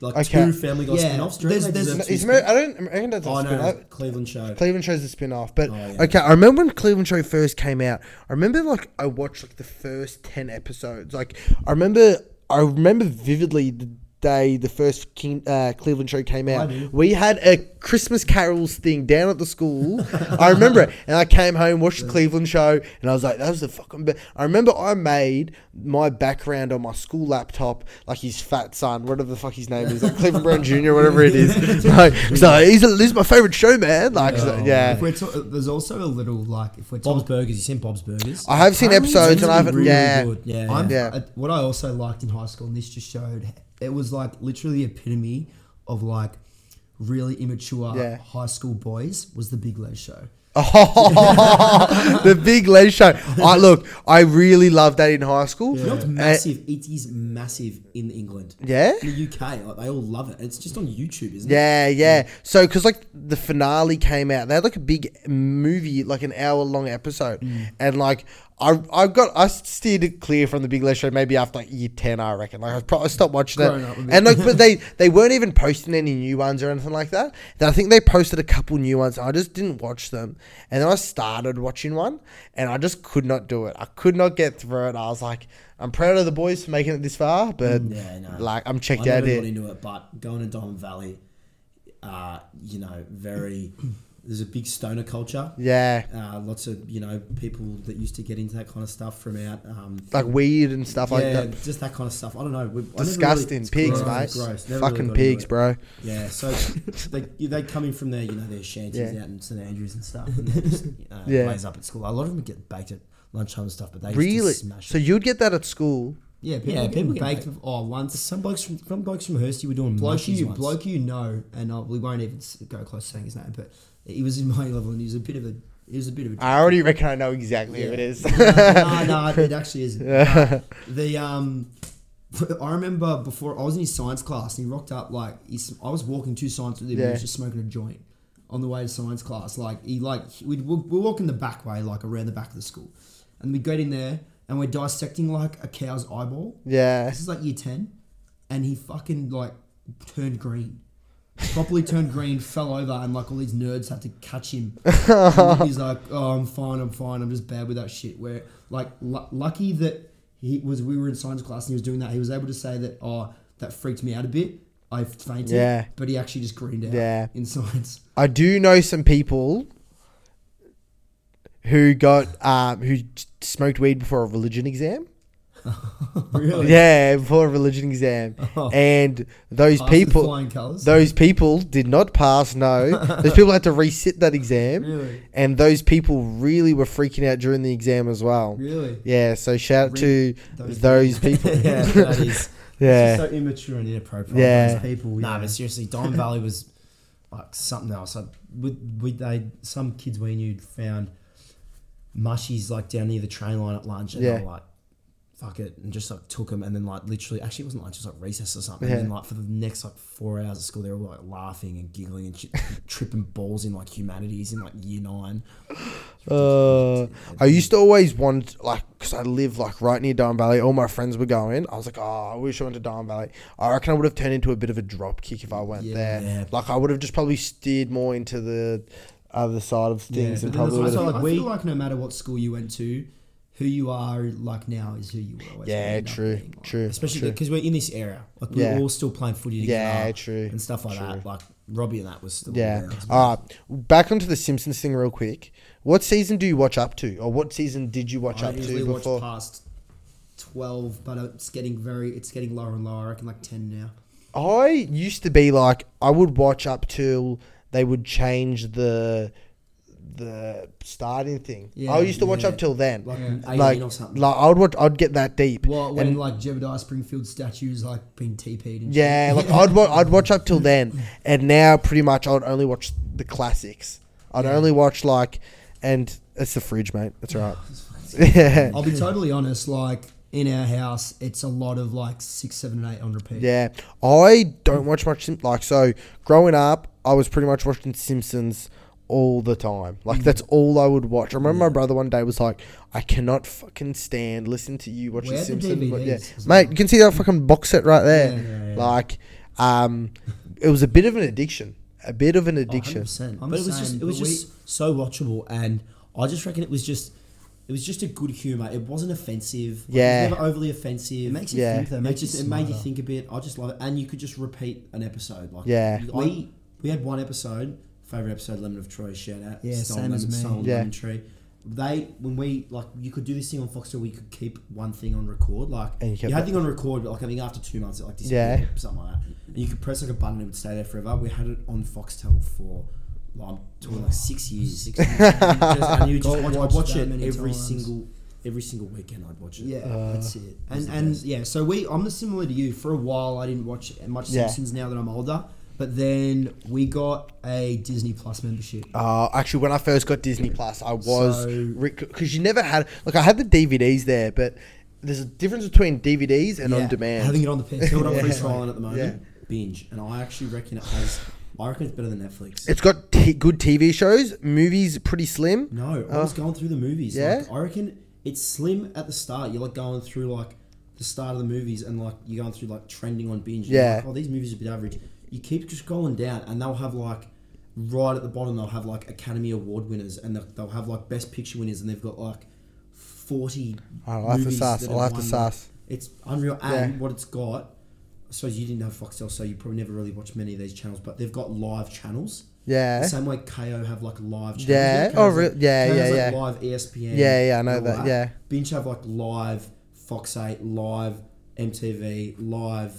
like Okay. two Family Guy Yeah, spin-offs. Do there's- there's- deserve two is spin-offs? Amer- I don't. American Dad's Oh a no, spin-off. no, Cleveland Show. Cleveland show's a spin-off, but Oh, yeah. okay. I remember when Cleveland Show first came out. I remember like I watched like the first ten episodes. Like I remember, I remember vividly the day the first King, uh, Cleveland Show came out. We had a Christmas carols thing down at the school. I remember it, and I came home, watched the Cleveland Show, and I was like, "That was the fucking." Be-. I remember I made my background on my school laptop like his fat son, whatever the fuck his name is, like Cleveland Brown Jr., whatever it is. Like, so he's a, this is my favorite show, man. Like, so- Oh. yeah. If we're ta- there's also a little like if we're Bob's talking. Burgers. You seen Bob's Burgers? I have seen Apparently episodes and I haven't. really yeah, good. Yeah, I'm, yeah. Yeah. uh, what I also liked in high school, and this just showed, it was like literally the epitome of like really immature Yeah. high school boys was the Big Lez show. the Big Lez show. I look. I really loved that in high school. You know Uh, massive? it is massive in England. yeah. In the UK, like, they all love it. It's just on YouTube, isn't it? Yeah, yeah. So, because like the finale came out, they had like a big movie, like an hour long episode, Mm. and like I I got I steered it clear from the Big Lez show maybe after like year ten I reckon like I probably stopped watching Grown up a it and like but they they weren't even posting any new ones or anything like that. Then I think they posted a couple new ones. And I just didn't watch them and then I started watching one and I just could not do it. I could not get through it. I was like I'm proud of the boys for making it this far, but Yeah, no. like I'm checked I out here. into it, but going to Diamond Valley, uh, you know, very. There's a big stoner culture. Yeah, Uh, lots of you know people that used to get into that kind of stuff from out. Um, like weed and stuff like yeah, that. just that kind of stuff. I don't know. we- I never really- Disgusting pigs, gross, mate. gross. Never really Fucking got pigs, bro. Yeah, so they they come in from their you know their shanties Yeah. out in St Andrews and stuff, and they just uh, Yeah. blaze up at school. A lot of them get baked at lunchtime and stuff, but they Really? to smash. So it. you'd get that at school? Yeah, people, Yeah, yeah, people people baked. baked. Oh, once some blokes from some blokes from Hursty were doing bloke you, once. bloke you know, and uh, we won't even go close to saying his name, but he was in my level, and he was a bit of a, he was a bit of a. I already reckon I know exactly who it is. no, no, it actually isn't. The um, I remember before I was in his science class, and he rocked up like he's, I was walking to science with him, and he was just smoking a joint on the way to science class. Like he like we'd we're, we're walking the back way, like around the back of the school, and we get in there and we're dissecting like a cow's eyeball. yeah. This is like year ten, and he fucking like turned green. Properly turned green, fell over, and like all these nerds had to catch him. And he's like, "Oh, I'm fine, I'm fine. I'm just bad with that shit." Where like lu- lucky that he was, we were in science class and he was doing that. He was able to say that, "Oh, that freaked me out a bit. I fainted." Yeah. but he actually just greened out. Yeah. in science. I do know some people who got um, who smoked weed before a religion exam. Really? Yeah, before a religion exam, Oh. and those Past people, those people did not pass. No, those people had to resit that exam, Really, and those people really were freaking out during the exam as well. really. Yeah, so shout out to Those those people. yeah, that is. Yeah. It's just so immature and inappropriate. Yeah. Those people. Nah, but seriously, Diamond Valley was like something else. Like, with, with they, some kids we knew found mushies like down near the train line at lunch, and Yeah. they were like, "Fuck it," and just like took them, and then like literally, actually, it wasn't lunch; it was like recess or something. Yeah. And then like for the next like four hours of school, they were like laughing and giggling and shit, tripping balls in like humanities in like year nine. Uh, I used to always want like because I live like right near Diamond Valley. All my friends were going. I was like, oh, I wish I went to Diamond Valley. I reckon I would have turned into a bit of a drop kick if I went Yeah. there. Yeah. Like I would have just probably steered more into the other side of things Yeah, and probably that's would also like I feel like no matter what school you went to, who you are like now is who you were. always Yeah, end up true, being, like. true, Especially true. because we're in this era, like we're Yeah. all still playing footy together, Yeah, true, and stuff like that. Like Robbie and that was still Yeah. around. All right. Back onto the Simpsons thing real quick. What season do you watch up to, or what season did you watch I up usually to watch before? past twelve, but it's getting very, it's getting lower and lower. I reckon like ten now. I used to be like I would watch up till they would change the the starting thing. Yeah, I used to watch yeah. up till then. like Yeah. 18 Like, or something. like I would watch. I'd get that deep. Well, when And- like Jebediah Springfield statues like being TP'd and yeah, shit. like I'd wa- I'd watch up till then, and now pretty much I'd only watch the classics. I'd Yeah. only watch like, and it's the fridge, mate. That's right. yeah, I'll be totally honest. Like in our house, it's a lot of like six, seven, and eight on repeat. yeah. I don't watch much. Sim- like so, growing up, I was pretty much watching Simpsons all the time. Like Mm. that's all I would watch. I remember my brother one day was like, "I cannot fucking stand listening to you watch We the had Simpsons." But yeah, mate, well. you can see that fucking box set right there. Yeah, yeah, yeah. Like, um, it was a bit of an addiction. A bit of an Oh, addiction. 100%. But it was just it was but we- just so watchable, and I just reckon it was just it was just a good humor. It wasn't offensive. Like, Yeah. it was never overly offensive. It makes you Yeah. think though. It It just it made you think a bit. I just love it, and you could just repeat an episode. Like Yeah. you- I, we had one episode, favorite episode, Lemon of Troy. Shout out, Yeah, Stolen same as me. Stolen Yeah. Lemon Tree. They when we like you could do this thing on Foxtel where you could keep one thing on record like And you you, had that- thing on record but like I think after two months it like disappeared Yeah. or something like that and you could press like a button and it would stay there forever we had it on Foxtel for like, I'm talking like six years six years and you just God, watch, I'd watched watch it every times. single every single weekend I'd watch it Yeah, Uh, that's it. And and best. yeah, so we I'm similar to you. For a while, I didn't watch much Yeah. Simpsons. Now that I'm older, but then we got a Disney Plus membership. Uh, actually, when I first got Disney Plus, I was So- because you never had like I had the DVDs there, but there's a difference between DVDs and Yeah, on demand. having it on the what I'm free trialing at the moment Yeah. binge and I actually reckon it has I reckon it's better than Netflix It's got t- good TV shows, movies pretty slim. No, I Oh. was going through the movies. Yeah? Like, I reckon it's slim at the start. You're like going through like the start of the movies and like you're going through like trending on binge. Yeah. Like, oh, these movies are a bit average. You keep just scrolling down and they'll have like right at the bottom they'll have like Academy Award winners and they'll, they'll have like Best Picture winners and they've got like forty. Oh, I'll have to movies suss. that I'll have to won, suss. It's unreal, and Yeah. what it's got. I suppose you didn't have Foxtel, so you probably never really watched many of these channels. But they've got live channels. Yeah. The same way Kayo have like live channels. Yeah. Kayo's Oh, like- re- yeah, Kayo's yeah, like yeah. Live ESPN. Yeah, yeah, I know and all that, yeah. Binge have like live Fox 8, live MTV, live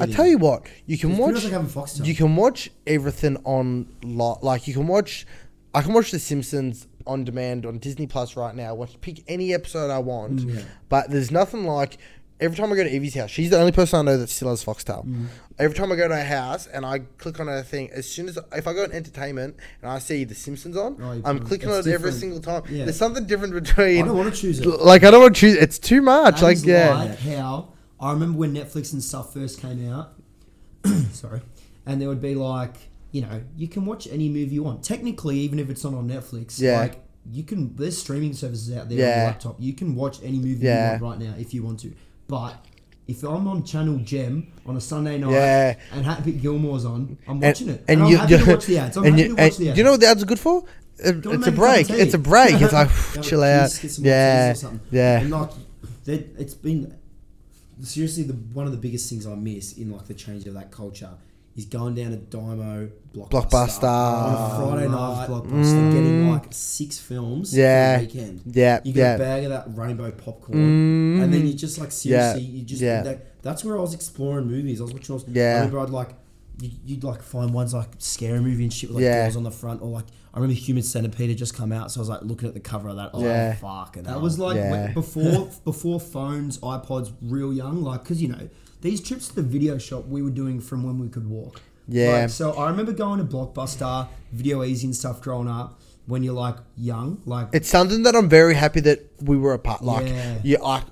I tell you what, you can It's pretty watch. much like having Foxtel. You can watch everything on lo- like you can watch. I can watch The Simpsons on demand on Disney Plus right now. Watch pick any episode I want, but there's nothing like. Every time I go to Evie's house, she's the only person I know that still has Foxtel. Mm. Every time I go to her house and I click on her thing, as soon as if I go on entertainment and I see The Simpsons on, Oh, you I'm clicking on it every different. single time. Yeah. There's something different between. I don't want to choose it. Like I don't want to choose. It's too much. Like is yeah, like how I remember when Netflix and stuff first came out. sorry, and there would be like you know you can watch any movie you want. Technically, even if it's not on Netflix, Yeah. like you can. There's streaming services out there on Yeah. your laptop. You can watch any movie Yeah. you want right now if you want to. But if I'm on Channel Gem on a Sunday night Yeah. and Happy Gilmore's on, I'm and, watching it. and And, you, I'm happy to watch the ads. I'm and happy you, to watch and the ads. Do you know what the ads are good for? It- it's a break. It's a break. It's like chill out. Keith's, get some more Yeah, cheese or something. yeah. And like, it's been seriously the one of the biggest things I miss in like the change of that culture is going down to Dymo Blockbuster, Blockbuster. on a Friday Love night, Blockbuster. and getting like six films Mm. Yeah. for a weekend. Yeah, you get yeah. a bag of that rainbow popcorn, and then you just like seriously, you just yeah. that, that's where I was exploring movies. I was watching. I, was, Yeah. I remember I'd like. you- You'd like find ones like scary movie and shit with like Yeah. girls on the front, or like I remember Human Centipede had just come out, so I was like looking at the cover of that. Oh, Yeah. fucking That hell. was like Yeah. when- before before phones, iPods, real young. Like, cause you know these trips to the video shop we were doing from when we could walk. Yeah. Like, so I remember going to Blockbuster, Video Ezy and stuff growing up when you're like young. Like, It's something that I'm very happy that we were apart. Like, Yeah. yeah, like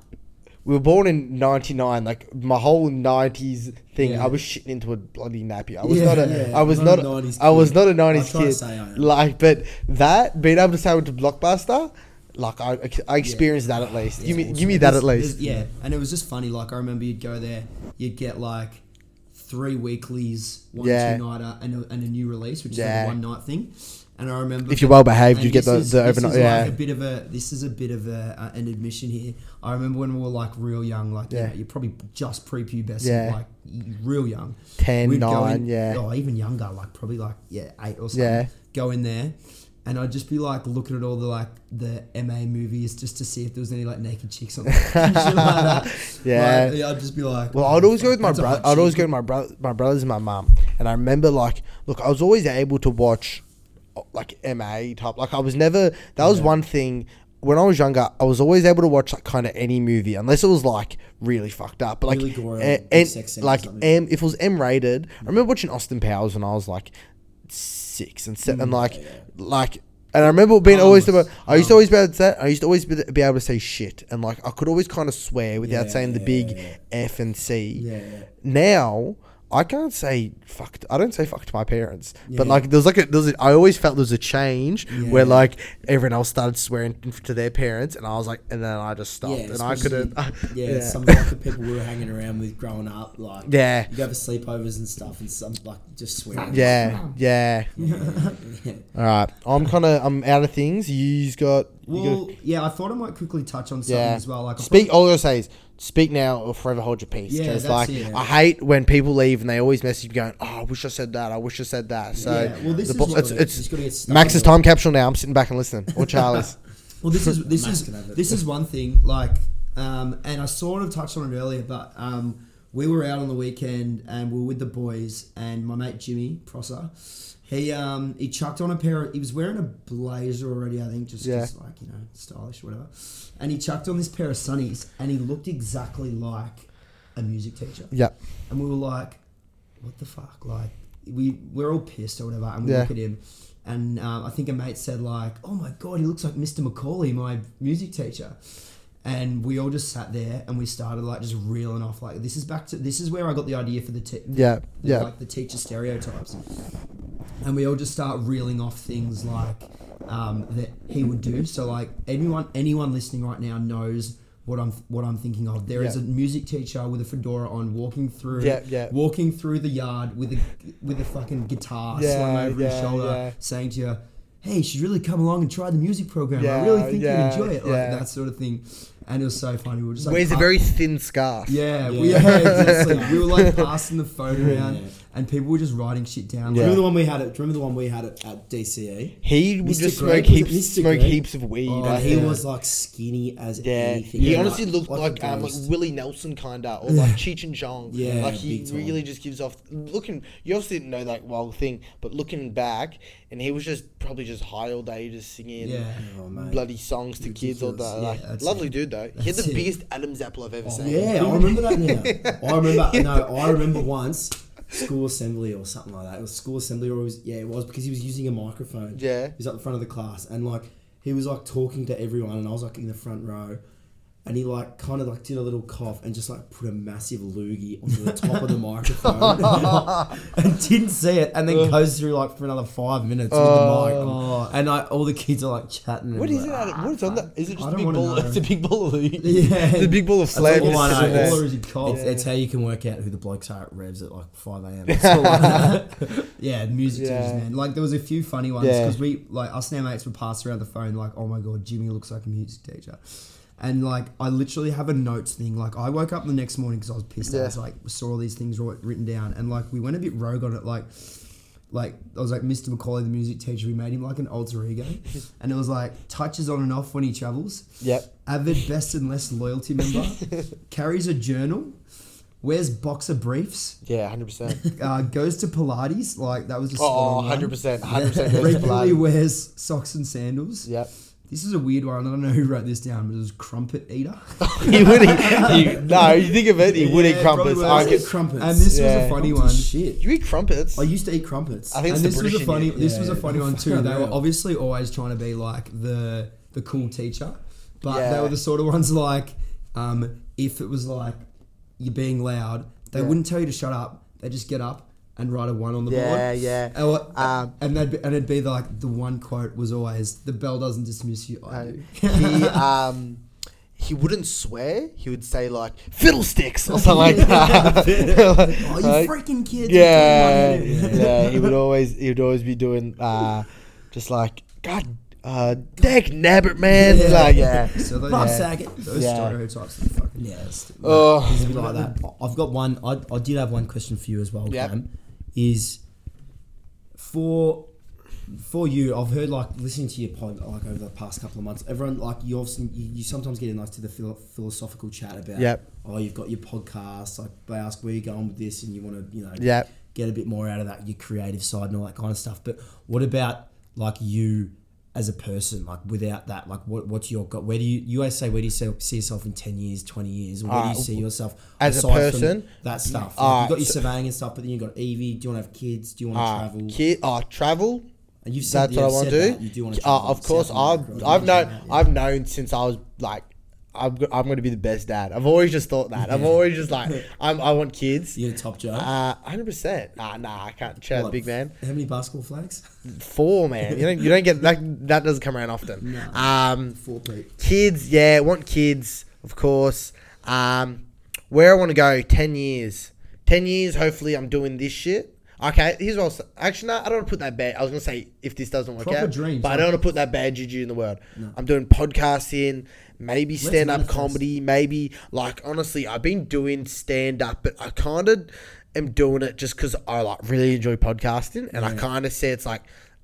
we were born in '99. Like my whole '90s thing, Yeah. I was shitting into a bloody nappy. I was Yeah, not a. yeah. I was Not not. a 90s I was not a I '90s try to kid. say I am. Like, but that being able to say I went to Blockbuster, like I, I experienced that at ah, least. give me, give me that at least. Yeah, and it was just funny. Like I remember you'd go there, you'd get like three weeklies, one two nighter, and a, and a new release, which is like a one night thing. And I remember If you're well behaved, you get the- is- the overnight- yeah. like a bit of a this is a bit of a uh, an admission here. I remember when we were like real young, like Yeah. yeah, you're probably just prepubescent, Yeah. like real young. 10, We'd 9, in- yeah. or even younger, like probably like yeah eight or something. Yeah. Go in there. And I'd just be like looking at all the like the MA movies just to see if there was any like naked chicks on there. like. Yeah. Like, I'd just be like, Well, oh, I'd always go with my brother. I'd always go with my brother, my brothers and my mum. And I remember, like, look, I was always able to watch, like, MA type. Like, I was never. That was one thing. When I was younger, I was always able to watch like kind of any movie, unless it was like really fucked up. But like, Really and, or like. M, if it was M rated, I remember watching Austin Powers when I was like six and seven, and like, like. And I remember being always Harmless. able, I used to always be able to say, I used to always be, be able to say shit, and like I could always kind of swear without Yeah, saying the yeah, big yeah. F and C. Yeah, yeah. Now I can't say fuck. t- I don't say fuck to my parents, but like there was like a, there was a, I always felt there was a change where like everyone else started swearing to their parents, and I was like, and then I just stopped, Yeah, and I couldn't. Yeah, some of like, the people we were hanging around with growing up, like Yeah. you go for sleepovers and stuff, and some like just swearing. yeah, yeah. All right, I'm kind of I'm out of things. You've got. You Well, got yeah, I thought I might quickly touch on something yeah. as well. Like, I speak. All I gotta say is speak now or forever hold your peace. Yeah, Because that's like it. I hate when people leave and they always message me going, "Oh, I wish I said that. I wish I said that." So Yeah, well, this the is bo- what it's it is. it's Just gotta get stuck Max's into time capsule now. I'm sitting back and listening. Or Charlie's. Well, this is this Max is can have it. this is one thing. Like, um, and I sort of touched on it earlier, but um, we were out on the weekend and we were with the boys and my mate Jimmy Prosser. He um he chucked on a pair. Of, he was wearing a blazer already, I think, just, Yeah. just like you know stylish, whatever. And he chucked on this pair of sunnies, and he looked exactly like a music teacher. Yeah. And we were like, what the fuck? Like, we, we're all pissed or whatever. And we Yeah. look at him. And um, I think a mate said, like, oh my God, he looks like Mr. Macaulay, my music teacher. And we all just sat there and we started like just reeling off like this is back to this is where I got the idea for the te- Yeah. the, Yeah. like the teacher stereotypes. And we all just start reeling off things like um, that he would do. So like anyone anyone listening right now knows what I'm what I'm thinking of. There is Yeah. a music teacher with a fedora on, walking through, Yeah, yeah. walking through the yard with a with a fucking guitar Yeah, slung over his shoulder, yeah. saying to you. Hey, you should really come along and try the music program. Yeah, I really think yeah, you'd enjoy it, like that sort of thing. And it was so funny. We were just like, Wears a pa- very thin scarf. yeah, Yeah. we yeah, exactly. we were like passing the phone around, Yeah. And people were just writing shit down. Yeah. Remember the one we had at remember the one we had at, at DCE? He would Mr. just Greg, smoke was heaps, Mr. smoke Greg? heaps of weed. and he think. was like skinny as Yeah, anything. he Yeah, honestly looked a like um, like. Willie Nelson kinda, or like Cheech and Chong. Yeah, like he really just gives off. Looking, you obviously didn't know that wild thing, but looking back, and he was just probably just high all day, just singing Yeah. Oh, bloody songs to kids all day. Like, Yeah, lovely it. dude though. He had the it. biggest Adam's apple I've ever seen. Yeah, I remember that now. I remember no, I remember once school assembly or something like that. It was school assembly or it was yeah, it was because he was using a microphone. Yeah. He was at the front of the class and like he was like talking to everyone and I was like in the front row and he like kind of like did a little cough and just like put a massive loogie onto the top of the microphone and didn't see it and then goes through like for another five minutes with the mic Oh. and like all the kids are like chatting. and What is like, it? Adam? What is on that? Is it just I a don't big wanna ball? know. It's a big ball of loogie. Yeah. It's a big ball of That's all just I know. sitting there. All or is cough? It's, it's how you can work out who the blokes are at Revs at like 5 a.m. That's all I know. Yeah, music Yeah. teachers, man. Like there was a few funny ones Yeah. because we like us and our mates would pass around the phone like, oh my god, Jimmy looks like a music teacher. And like I literally have a notes thing. Like I woke up the next morning because I was pissed. I Yeah. was like saw all these things written down, and like we went a bit rogue on it. Like, like I was like Mr. Macaulay, the music teacher. We made him like an alter ego, and it was like touches on and off when he travels. Yep. Avid best and less loyalty member, carries a journal, wears boxer briefs, Yeah, hundred percent. uh, goes to Pilates. Like that was a Oh, spot on 100 percent, hundred percent. Regularly wears socks and sandals. Yep. This is a weird one. I don't know who wrote this down, but it was crumpet eater. he would eat. He, no, you think of it, he would eat crumpets. I I get, get crumpets. And this Yeah. was a funny one. Crumpets Shit. you eat crumpets. I used to eat crumpets. I think And it's this the was a British funny. you. This Yeah, was a yeah. funny one too. They were Unreal. obviously always trying to be like the the cool teacher, but Yeah. they were the sort of ones like, um, if it was like you're being loud, they Yeah. wouldn't tell you to shut up. They just get up and write a one on the board. Yeah, yeah. And, Um, and be, and it'd be like the one quote was always the bell doesn't dismiss you. I do." he um he wouldn't swear. He would say like fiddlesticks or something like that. oh, you Like, freaking kids! yeah, come on in. yeah. He would always he would always be doing uh just like God uh dag nabbit man. Yeah. Like yeah. So those, Fuck Yeah. Saget. those Yeah. stereotypes are fucking Yeah, Oh. like that. I've got one. I, I did have one question for you as well, Yep. Cam. Is for for you, I've heard like listening to your pod like over the past couple of months. Everyone like you often you, you sometimes get in like to the philo- philosophical chat about. Yep. Oh, you've got your podcast. Like they ask where you're going with this, and you want to you know Yep. get a bit more out of that your creative side and all that kind of stuff. But what about like you as a person? Like without that, like what what's your got? Where do you you always say where do you see, see yourself in ten years, twenty years? Or where do Uh, you see yourself as a person? That stuff. Like, Uh, you got your so- surveying and stuff, but then you've got Evie. Do you want to have kids? Do you want to Uh, travel? kid, oh, travel. and you've said That's what I want to do. You do. Uh, of course, South I've America, I've known. I've known since I was like. I'm, go- I'm going to be the best dad. I've always just thought that. Yeah. always just like, I'm, I want kids. You're the top job. Uh, 100%. Nah, nah, I can't chat What, big man. How many basketball flags? Four, man. You don't, you don't get that. That doesn't come around often. No. Um, Four Pete. kids, yeah, want kids, of course. Um, where I want to go, ten years. Ten years. Hopefully, I'm doing this shit. Okay, here's what I was actually. No, I don't want to put that bad. I was gonna say if this doesn't work Proper out, dreams, but I don't want to put that bad juju in the world. I'm doing podcasting, maybe stand up comedy, maybe like honestly, I've been doing stand up, but I kind of am doing it just because I like really enjoy podcasting, and I kind of say it's like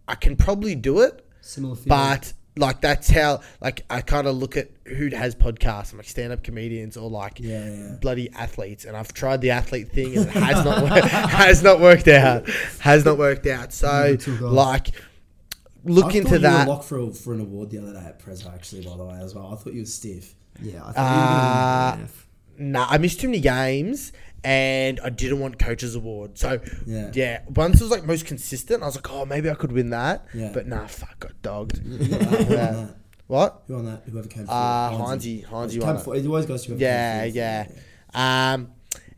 I can probably do it, Similar but like that's how like I kind of look at who has podcasts, I'm like stand up comedians or like Yeah, yeah. bloody athletes, and I've tried the athlete thing and it has not wor- has not worked out, has not worked out. So like look thought into you that. were locked for a, for an award the other day at Preza actually. By the way, as well. I thought you were stiff. yeah, I think Uh, uh, Nah, I missed too many games. And I didn't want coaches award, so Yeah. yeah. Once it was like most consistent, I was like, oh, maybe I could win that. Yeah. But nah, fuck, got dogged. Who won that? Who won Yeah. that? What? Who won that? Whoever came. Uh, fourth. Hansi, Hansi Came won it. fourth. It always goes to whoever Yeah, came fourth. yeah. Um,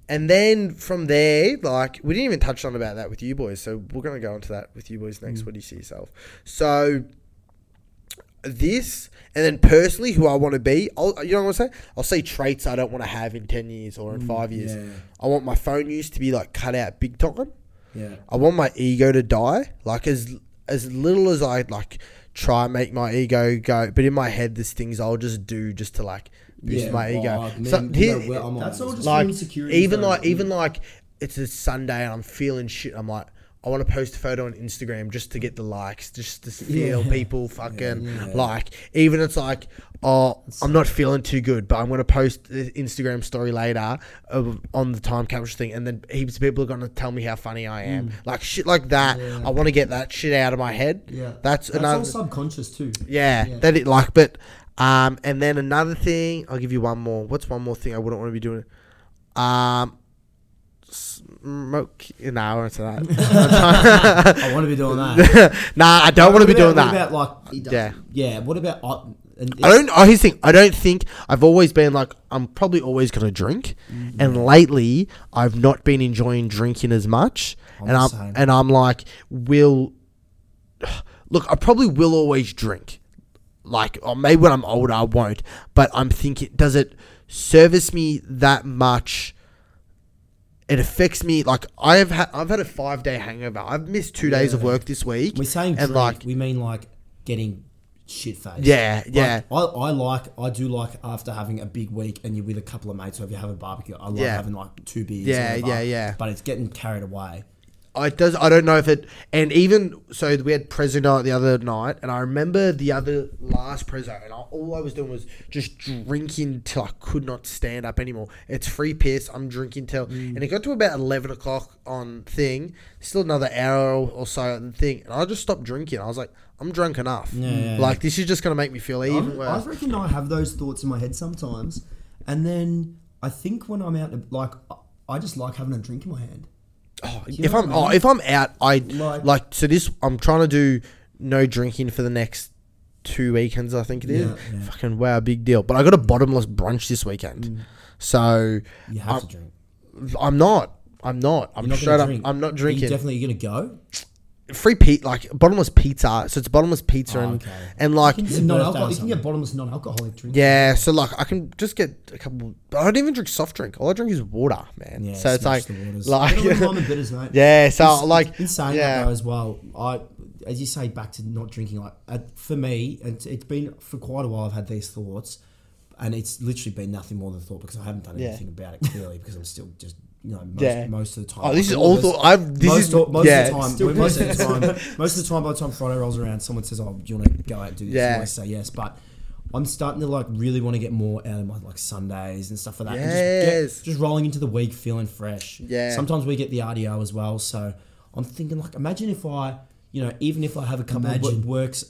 and then from there, like we didn't even touch on about that with you boys, so we're gonna go into that with you boys Mm. next. What do you see yourself? So, this, and then personally, who I want to be. I'll, you know what I'm saying? I'll say traits I don't want to have in ten years or in five years. yeah. I want my phone use to be like cut out big time. Yeah. I want my ego to die. Like as as little as I like try and make my ego go, but in my head, there's things I'll just do just to like boost Yeah, my ego. well, I So here- you know, well, I'm That's all just like for insecurity. even like even like it's a Sunday and I'm feeling shit. I'm like. I want to post a photo on Instagram just to get the likes, just to feel Yeah. people fucking Yeah. like. Even it's like, oh, I'm not feeling too good, but I'm gonna post the Instagram story later of, on the time capture thing, and then heaps of people are gonna tell me how funny I am, mm. like shit like that. Yeah. I want to get that shit out of my head. Yeah. that's, That's another. all subconscious too. Yeah, Yeah. that it like, but um, and then another thing, I'll give you one more. What's one more thing I wouldn't want to be doing? Um, smoke. No, I won't say that. I want to be doing that. nah, I don't want to be What doing about- that. What about like? Yeah. Yeah. What about? Uh, I don't. Oh, here's the thing. I don't think I've always been like I'm probably always gonna drink, Mm-hmm. and lately I've not been enjoying drinking as much, I'm and I'm same. and I'm like, will look. I probably will always drink, like or maybe when I'm older I won't, but I'm thinking, does it service me that much? It affects me like I have had. I've had a five day hangover. I've missed two days of work this week. We're saying and drink, like we mean like getting shit faced. Yeah, yeah. I, I like I do like after having a big week and you're with a couple of mates or if you have a barbecue, I love Yeah. having like two beers. Yeah, yeah, yeah. But it's getting carried away. I does. I don't know if it. And even so, we had Prezzo night the other night, and I remember the other last Prezzo, and I, all I was doing was just drinking till I could not stand up anymore. It's free piss. I'm drinking till, Mm. and it got to about eleven o'clock on thing. Still another hour or so on thing, and I just stopped drinking. I was like, I'm drunk enough. Yeah, yeah, like this is just gonna make me feel even I'm- I worse. reckon I have those thoughts in my head sometimes, and then I think when I'm out, like I- I just like having a drink in my hand. Oh, if I'm oh, if I'm out, I Like- like so this. I'm trying to do no drinking for the next two weekends. I think it is. Yeah, yeah. Fucking wow, big deal. But I got a bottomless brunch this weekend, Mm. so You have I'm, to drink. I'm not. I'm not. I'm not straight up. drink. I'm not Are drinking. you definitely gonna go? Free pizza, like bottomless pizza. So it's bottomless pizza Oh, and okay. and like You can get a birthday or non-alcohol. You can get bottomless non-alcoholic drinks. yeah. So like I can just get a couple. But I don't even drink soft drink. All I drink is water, man. Yeah, so it's smash like the waters. like Get a little lime and bitters, mate. yeah. So It's- like in saying yeah. though as well, I as you say back to not drinking. Like uh, for me, it's, it's been for quite a while. I've had these thoughts, and it's literally been nothing more than thought because I haven't done Yeah. anything about it clearly because I'm still just you know most, Yeah. most of the time. Oh, this is all most- thought. I've this most, is of, most yeah. of the time, Still most of the time, most of the time, by the time Friday rolls around, someone says, "Oh, do you want to go out and do this?" Yeah. I say yes, but I'm starting to like really want to get more out of my like Sundays and stuff like that. and just, Yes. get, just rolling into the week feeling fresh. Yeah. Sometimes we get the RDO as well, so I'm thinking like, imagine if I, you know, even if I have a couple Imagine. of wo- works.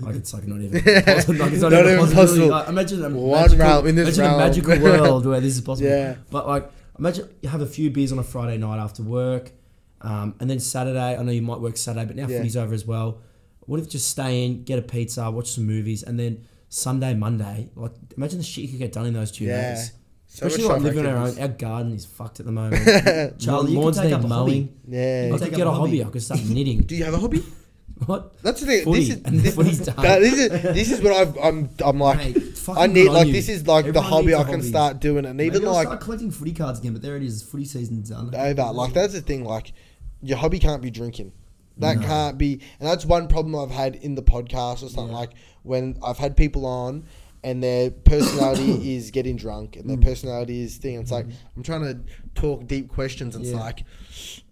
Like it's like not even possible. Like it's not, Not even, even possible. possible. Like, imagine a One magical, realm- in this imagine realm. a magical world where this is possible. Yeah. But like, imagine you have a few beers on a Friday night after work, um, and then Saturday. I know you might work Saturday, but now Yeah. footy's over as well. What if just stay in, get a pizza, watch some movies, and then Sunday, Monday, like imagine the shit you could get done in those two Yeah. days. So Especially like living on our own. Our garden is fucked at the moment. Charlie, you lawns can take up hobby. mowing. Yeah. I could get a a hobby. hobby. I could start knitting. Do you have a hobby? what? That's the thing. Footy. This is And this, footy's done. that- this is this is what I've, I'm I'm like. Mate, fucking I need good on like you. this is like the Everyone hobby needs I a can hobby. start doing, and Maybe even I'll like start collecting footy cards again, but there it is. Footy season's done. over. Like that's the thing. Like your hobby can't be drinking. That can't be, and that's one problem I've had in the podcast or something. Yeah. Like when I've had people on, and their personality is getting drunk, and their mm. personality is thing. It's like mm. I'm trying to talk deep questions. And It's Yeah. like,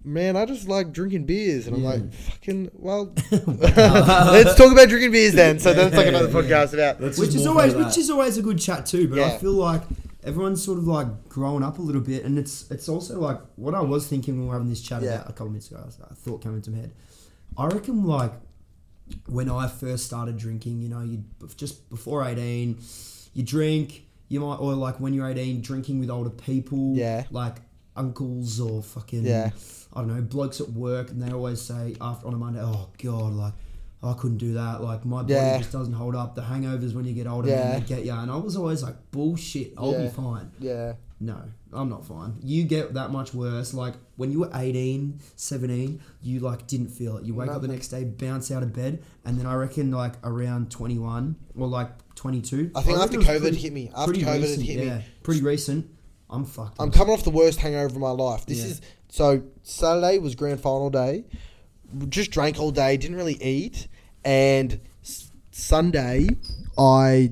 man, I just like drinking beers, and I'm like, fucking well. let's talk about drinking beers then. So then it's like another podcast about. Let's which just is more always for which that. is always a good chat too. But Yeah. I feel like everyone's sort of like growing up a little bit, and it's it's also like what I was thinking when we were having this chat Yeah. about a couple of minutes ago. A thought came into my head. I reckon like when I first started drinking, you know, you just before eighteen, you drink. You might or like when you're eighteen, drinking with older people. Yeah. Like uncles or fucking Yeah. I don't know blokes at work, and they always say after on a Monday, oh god, like. "Oh, I couldn't do that. Like my body Yeah. just doesn't hold up. The hangovers when you get older, Yeah. they get you. And I was always like, bullshit. I'll Yeah. be fine. Yeah. No, I'm not fine. You get that much worse. Like when you were 18, 17, you like didn't feel it. You wake up the next day, bounce out of bed, and then I reckon like around 21 or like 22. I think reckon after COVID pretty- hit me. After COVID recent, hit me. pretty recent. I'm fucked. I'm up. coming off the worst hangover of my life. This Yeah. is so Saturday was grand final day. Just drank all day, didn't really eat, and s- Sunday I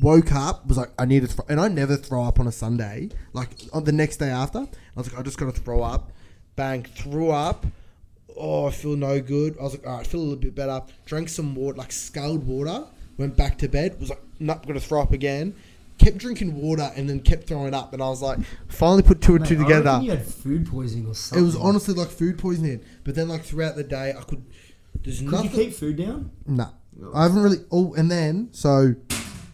woke up was like I need to throw, and I never throw up on a Sunday. Like on the next day after, I was like I just got to throw up. Bang, threw up. Oh, I feel no good. I was like, all right, I feel a little bit better. Drank some water, like scalded water. Went back to bed. Was like, not gonna throw up again. Kept drinking water and then kept throwing up. And I was like, finally put two and Mate, two I together. reckon you had food poisoning or something. It was honestly like food poisoning. But then like throughout the day, I could. There's Could nothing. you keep food down? No. I haven't really. Oh, and then so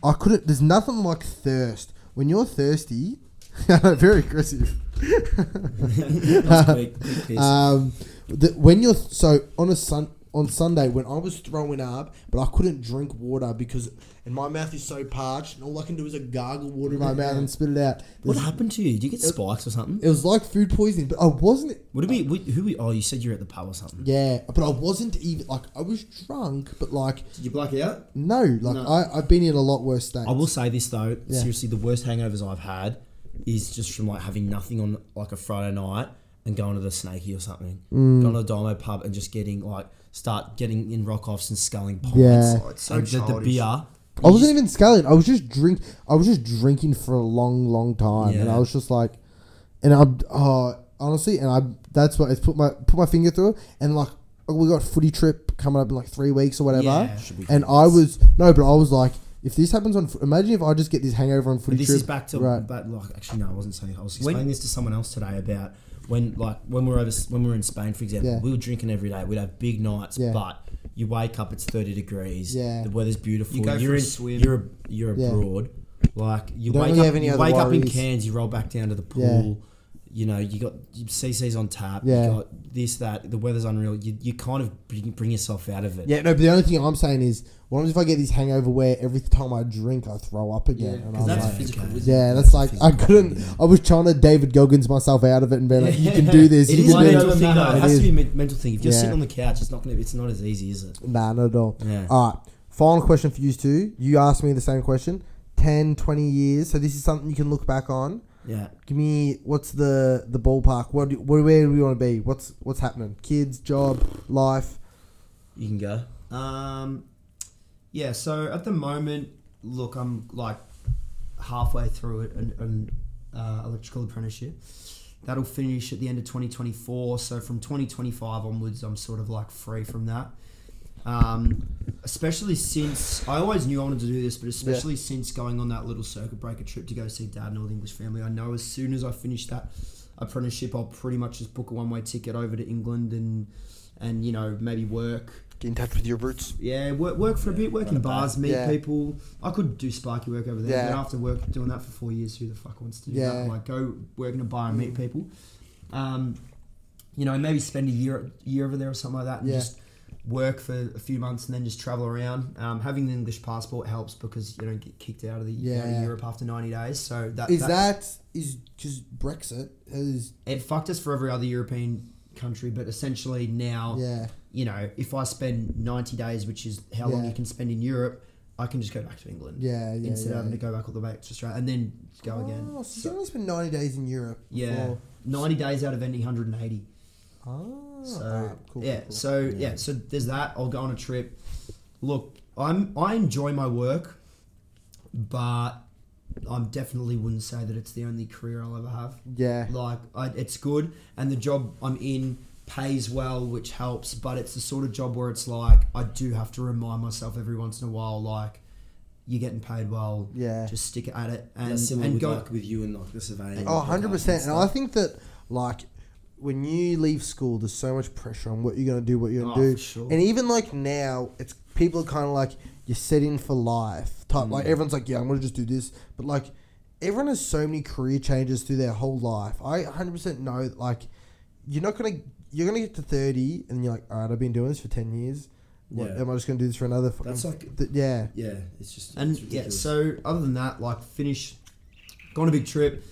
I couldn't. There's nothing like thirst. When you're thirsty, very aggressive. That's quick, quick piss. Um, the, when you're so on a sun on Sunday when I was throwing up, but I couldn't drink water because and my mouth is so parched, and all I can do is a gargle water in my mouth and spit it out. what happened to you? Did you get spikes or something? It was like food poisoning, but I wasn't. Would it be? would- Who? we- Oh, you said you were at the pub or something. Yeah, but I wasn't even like I was drunk, but like Did you black out? no, like No. I I've been in a lot worse states. I will say this though. Yeah. Seriously, the worst hangovers I've had is just from like having nothing on like a Friday night and going to the Snaky or something, Mm. going to the Dimo pub and just getting like start getting in rock offs and sculling pints. Yeah. Oh, it's so and the, the childish. beer. I wasn't even sculling. I was just drink. I was just drinking for a long, long time, and Yeah. I was just like, and I'm oh, uh, honestly, and I that's what it's put my put my finger through, and like we got footy trip coming up in like three weeks or whatever, Yeah. Should be and. I was no, but I was like, if this happens on, fo- imagine if I just get this hangover on But footy this trip. is back to right. but like actually no, I wasn't saying. I was When- explaining this to someone else today about when like when we're over when we were in Spain, for example, Yeah. we were drinking every day. We'd have big nights, Yeah. but you wake up, it's thirty degrees. Yeah. the weather's beautiful. You go for you're a in, swim. You're you're Yeah. abroad. Like you, don't wake really up, have any you other wake up in worries. Cairns, you roll back down to the pool. Yeah. You know, you got CC's on tap. Yeah. You got this, that. The weather's unreal. You, you kind of bring, bring yourself out of it. Yeah, no, but the only thing I'm saying is, what happens if I get this hangover where every time I drink I throw up again? Yeah, and 'cause I'm that's like, physical, okay. isn't it? yeah, that's like I couldn't. yeah. I was trying to David Goggins myself out of it and be like, you can do this. It you is a can do mental this. thing, though. It It has is. to be a mental thing. If you're Yeah. sitting on the couch, it's not gonna. It's not as easy, is it? Nah, not at all. Yeah. All right. Final question for you two. You asked me the same question. 10, 20 years. So this is something you can look back on. Yeah. Give me what's the the ballpark? What do, what where do we want to be? What's what's happening? Kids, job, life. You can go. Um, yeah. So at the moment, look, I'm like halfway through it, an, an uh, electrical apprenticeship. That'll finish at the end of 2024. So from 2025 onwards, I'm sort of like free from that. Um, especially since I always knew I wanted to do this, but especially since going on that little circuit breaker trip to go see dad and all the English family, I know as soon as I finish that apprenticeship, I'll pretty much just book a one way ticket over to England and and you know maybe work Get in touch with your roots. yeah, work, work for a bit, work in bars, back. meet Yeah. people. I could do sparky work over there, Yeah. but after work doing that for four years, who the fuck wants to do Yeah. that? Like go work in a bar and meet people. Um, you know, maybe spend a year year over there or something like that, and Yeah. just work for a few months and then just travel around. Um, having the English passport helps because you don't get kicked out of the out of Europe after ninety days. So that Is that, that is because Brexit has it fucked us for every other European country, but essentially now yeah you know, if I spend 90 days, which is how long you can spend in Europe, I can just go back to England yeah yeah instead yeah. of having to go back all the way to Australia and then go again. Oh, so, So- you only spend ninety days in Europe. yeah, before- 90 days out of any 180. Oh, Oh, so alright, cool, yeah, cool, cool. so yeah. so there's that. I'll go on a trip. Look, I'm I enjoy my work, but I definitely wouldn't say that it's the only career I'll ever have. yeah Like, I, it's good, and the job I'm in pays well, which helps. But it's the sort of job where it's like I do have to remind myself every once in a while, like you're getting paid well. yeah. Just stick at it and That's similar and with, go. like, with you and like the surveying. Oh, 100 percent. And I think that like when you leave school, there's so much pressure on what you're gonna do, what you're gonna Oh, do, for sure. and even like now, it's people are kind of like you're set in for life. Type like Mm. everyone's like, yeah, I'm gonna just do this, but like everyone has so many career changes through their whole life. I 100 percent know that, like you're not gonna you're gonna get to 30 and you're like, all right, I've been doing this for 10 years. What, Yeah. Am I just going to do this for another? Fucking, That's like- th- yeah. Yeah, it's just And it's yeah, ridiculous. so other than that, like finish, go on a big trip,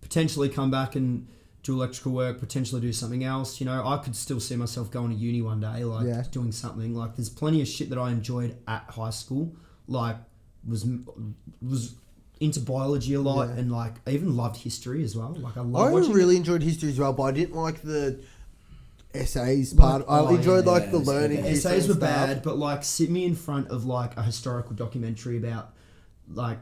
potentially come back and do electrical work, potentially do something else. You know, I could still see myself going to uni one day, like Yeah. doing something. Like there's plenty of shit that I enjoyed at high school, like was was into biology a lot Yeah. and like I even loved history as well. Like I I really enjoyed history as well, but I didn't like the essays part. I oh, enjoyed yeah, like the learning. essays were stuff. bad, but like sit me in front of like a historical documentary about like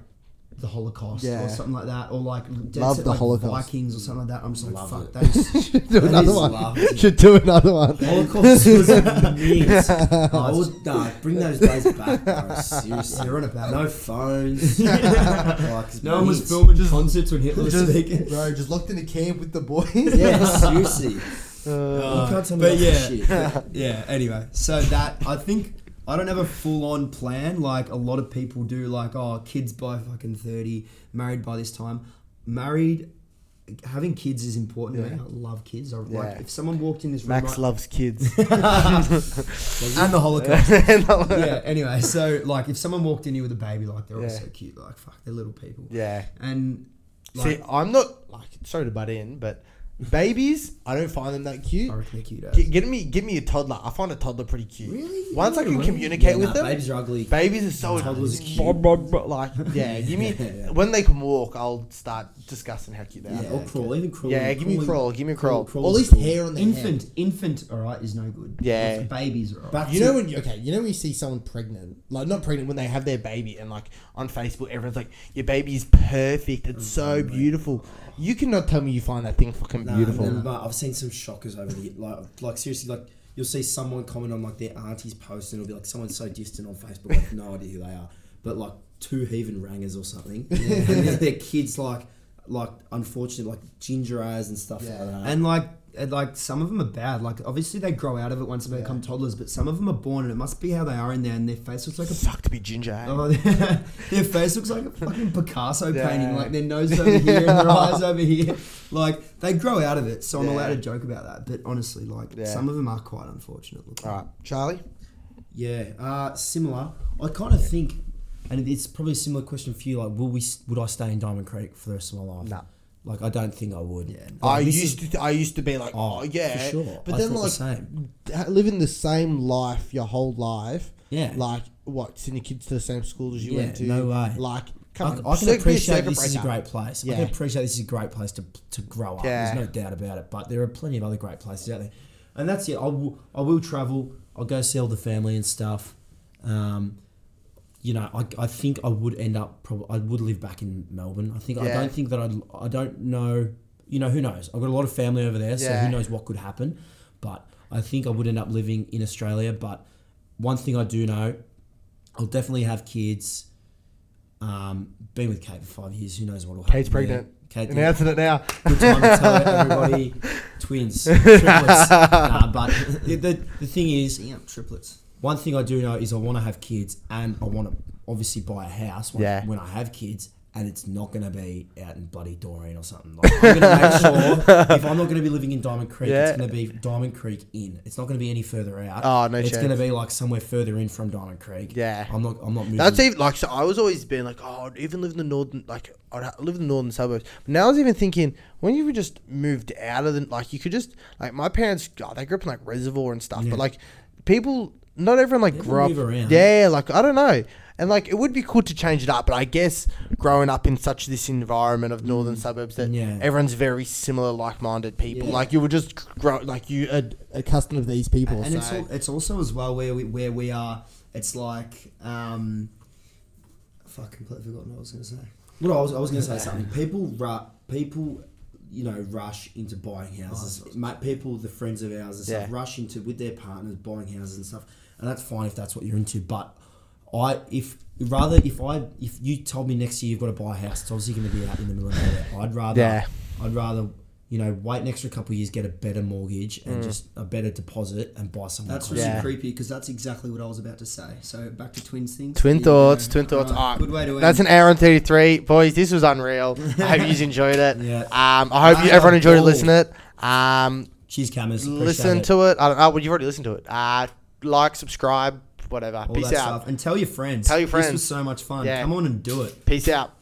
the Holocaust Yeah. or something like that, or like dead Love set, the like, Holocaust. Vikings or something like that. I'm just like, Love fuck, it. that is. Should do That another is one. love. Should do another one. Holocaust was mint. I would nah, bring those days back, bro. Seriously. You're on about No it. phones. like, No one was mint. filming concerts when Hitler was Just, speaking. bro, just locked in a camp with the boys. Yeah, seriously. Uh, you can't tell me but that yeah. shit. yeah. Anyway, so that I think I don't have a full on plan like a lot of people do. Like, oh, kids by fucking thirty, married by this time. Married, having kids is important. Yeah. I love kids. I, Yeah. Like, if someone walked in this room, Max right- loves kids. and the Holocaust. yeah. yeah. Anyway, so like if someone walked in here with a baby, like they're all Yeah. so cute. Like fuck, they're little people. Yeah. And like, See, I'm not like sorry to butt in, but babies, I don't find them that cute. I reckon they're cute. Get, get me, give me a toddler. I find a toddler pretty cute. Really? Once I can Really? communicate Yeah, with nah, them, Babies are ugly. babies are so Toddlers are cute. blah, blah, blah, like yeah. Give me Yeah, yeah. when they can walk, I'll start discussing how cute they are. Yeah, or crawl, even crawl. Yeah, give me a crawl, give me a crawl. Or at least hair on their infant, head. infant, all right, is no good. Yeah. Babies are all right. Back You to- know when you, okay, you know when you see someone pregnant, like not pregnant when they have their baby, and like on Facebook, everyone's like, "Your baby is perfect. It's oh, so beautiful." You cannot tell me you find that thing fucking Nah, beautiful. and, but I've seen some shockers over the like, like seriously, like you'll see someone comment on like their auntie's post, and it'll be like someone so distant on Facebook, like no idea who they are, but like two heathen rangers or something, and then their kids like, like unfortunately like ginger eyes and stuff Yeah. like that. And like, like some of them are bad. Like obviously they grow out of it once they become toddlers, but some of them are born and it must be how they are in there, and their face looks like a. Fuck to be ginger. eh? Oh, their face looks like a fucking Picasso Yeah. painting. Like their nose over here and their eyes over here. Like they grow out of it, so I'm Yeah. allowed to joke about that. But honestly, like Yeah. some of them are quite unfortunate. looking. All right, Charlie. Yeah, uh, similar. I kind of think, and it's probably a similar question for you. Like, will we? Would I stay in Diamond Creek for the rest of my life? No. Like, I don't think I would. Yeah, no. I this used to. I used to be like, oh, Oh, yeah, for sure. But I then, thought the like, same. living the same life your whole life. Yeah. Like what? Sending kids to the same school as you Yeah, went to. no way. Like, I, come on. I can circuit- be a appreciate circuit this is a great place. I Yeah. can appreciate this is a great place to, to grow up. Yeah. There's no doubt about it. But there are plenty of other great places out there, and that's it. I will, I will travel. I'll go see all the family and stuff. Um, you know, I, I think I would end up probably I would live back in Melbourne. I think I don't think that I'd I don't know. You know, who knows? I've got a lot of family over there, so Yeah. who knows what could happen. But I think I would end up living in Australia. But one thing I do know, I'll definitely have kids. Um, been with Kate for five years. Who knows what will happen? Kate's there. pregnant. Kate, yeah, Announcing it now. good time to tell everybody. Twins, triplets. nah, but the, the, the thing is, Yeah, triplets. One thing I do know is I want to have kids, and I want to obviously buy a house when, Yeah. when I have kids, and it's not going to be out in bloody Doreen or something. Like, I'm going to make sure if I'm not going to be living in Diamond Creek, Yeah. it's going to be Diamond Creek in. It's not going to be any further out. Oh, no It's going to be like somewhere further in from Diamond Creek. Yeah. I'm not. I'm not moving. That's even like so. I was always being like, oh, I'd even live in the northern, like I'd live in the northern suburbs. But now I was even thinking, when you were just moved out of the, like you could just like my parents, God, they grew up in like Reservoir and stuff. Yeah. But like people, not everyone like grew up. around. Yeah, like I don't know. And like it would be cool to change it up, but I guess growing up in such this environment of northern suburbs that Mm. Yeah. everyone's very similar, like-minded people. Yeah. Like you would just grow, like you, uh, accustomed of these people. and so. it's al- it's also as well where we where we are. It's like um, fuck, completely forgotten what I was going to say. Well, I was, I was going to say something. People, ru- people, you know, rush into buying houses. Mate, people, the friends of ours and stuff, Yeah. rush into with their partners buying houses and stuff, and that's fine if that's what you're into. But I, if rather, if I, if you told me next year you've got to buy a house, it's obviously going to be out in the middle of nowhere. I'd rather, Yeah. I'd rather. You know, wait an extra couple of years, get a better mortgage and just a better deposit, and buy something. That's really Yeah. creepy because that's exactly what I was about to say. So back to twins things. Twin There you thoughts, twin thoughts. Alright, Alright, good way to end. That's an hour and thirty three, boys. This was unreal. I hope you enjoyed it. Yeah. Um, I hope I you, everyone enjoyed ball. listening to it. Um, Cheers, cameras. Listen it. to it. I don't know. Well, you've already listened to it. Uh, like, subscribe, whatever. all Peace that out. stuff. And tell your friends. Tell your friends. This was so much fun. Yeah. Come on and do it. Peace out.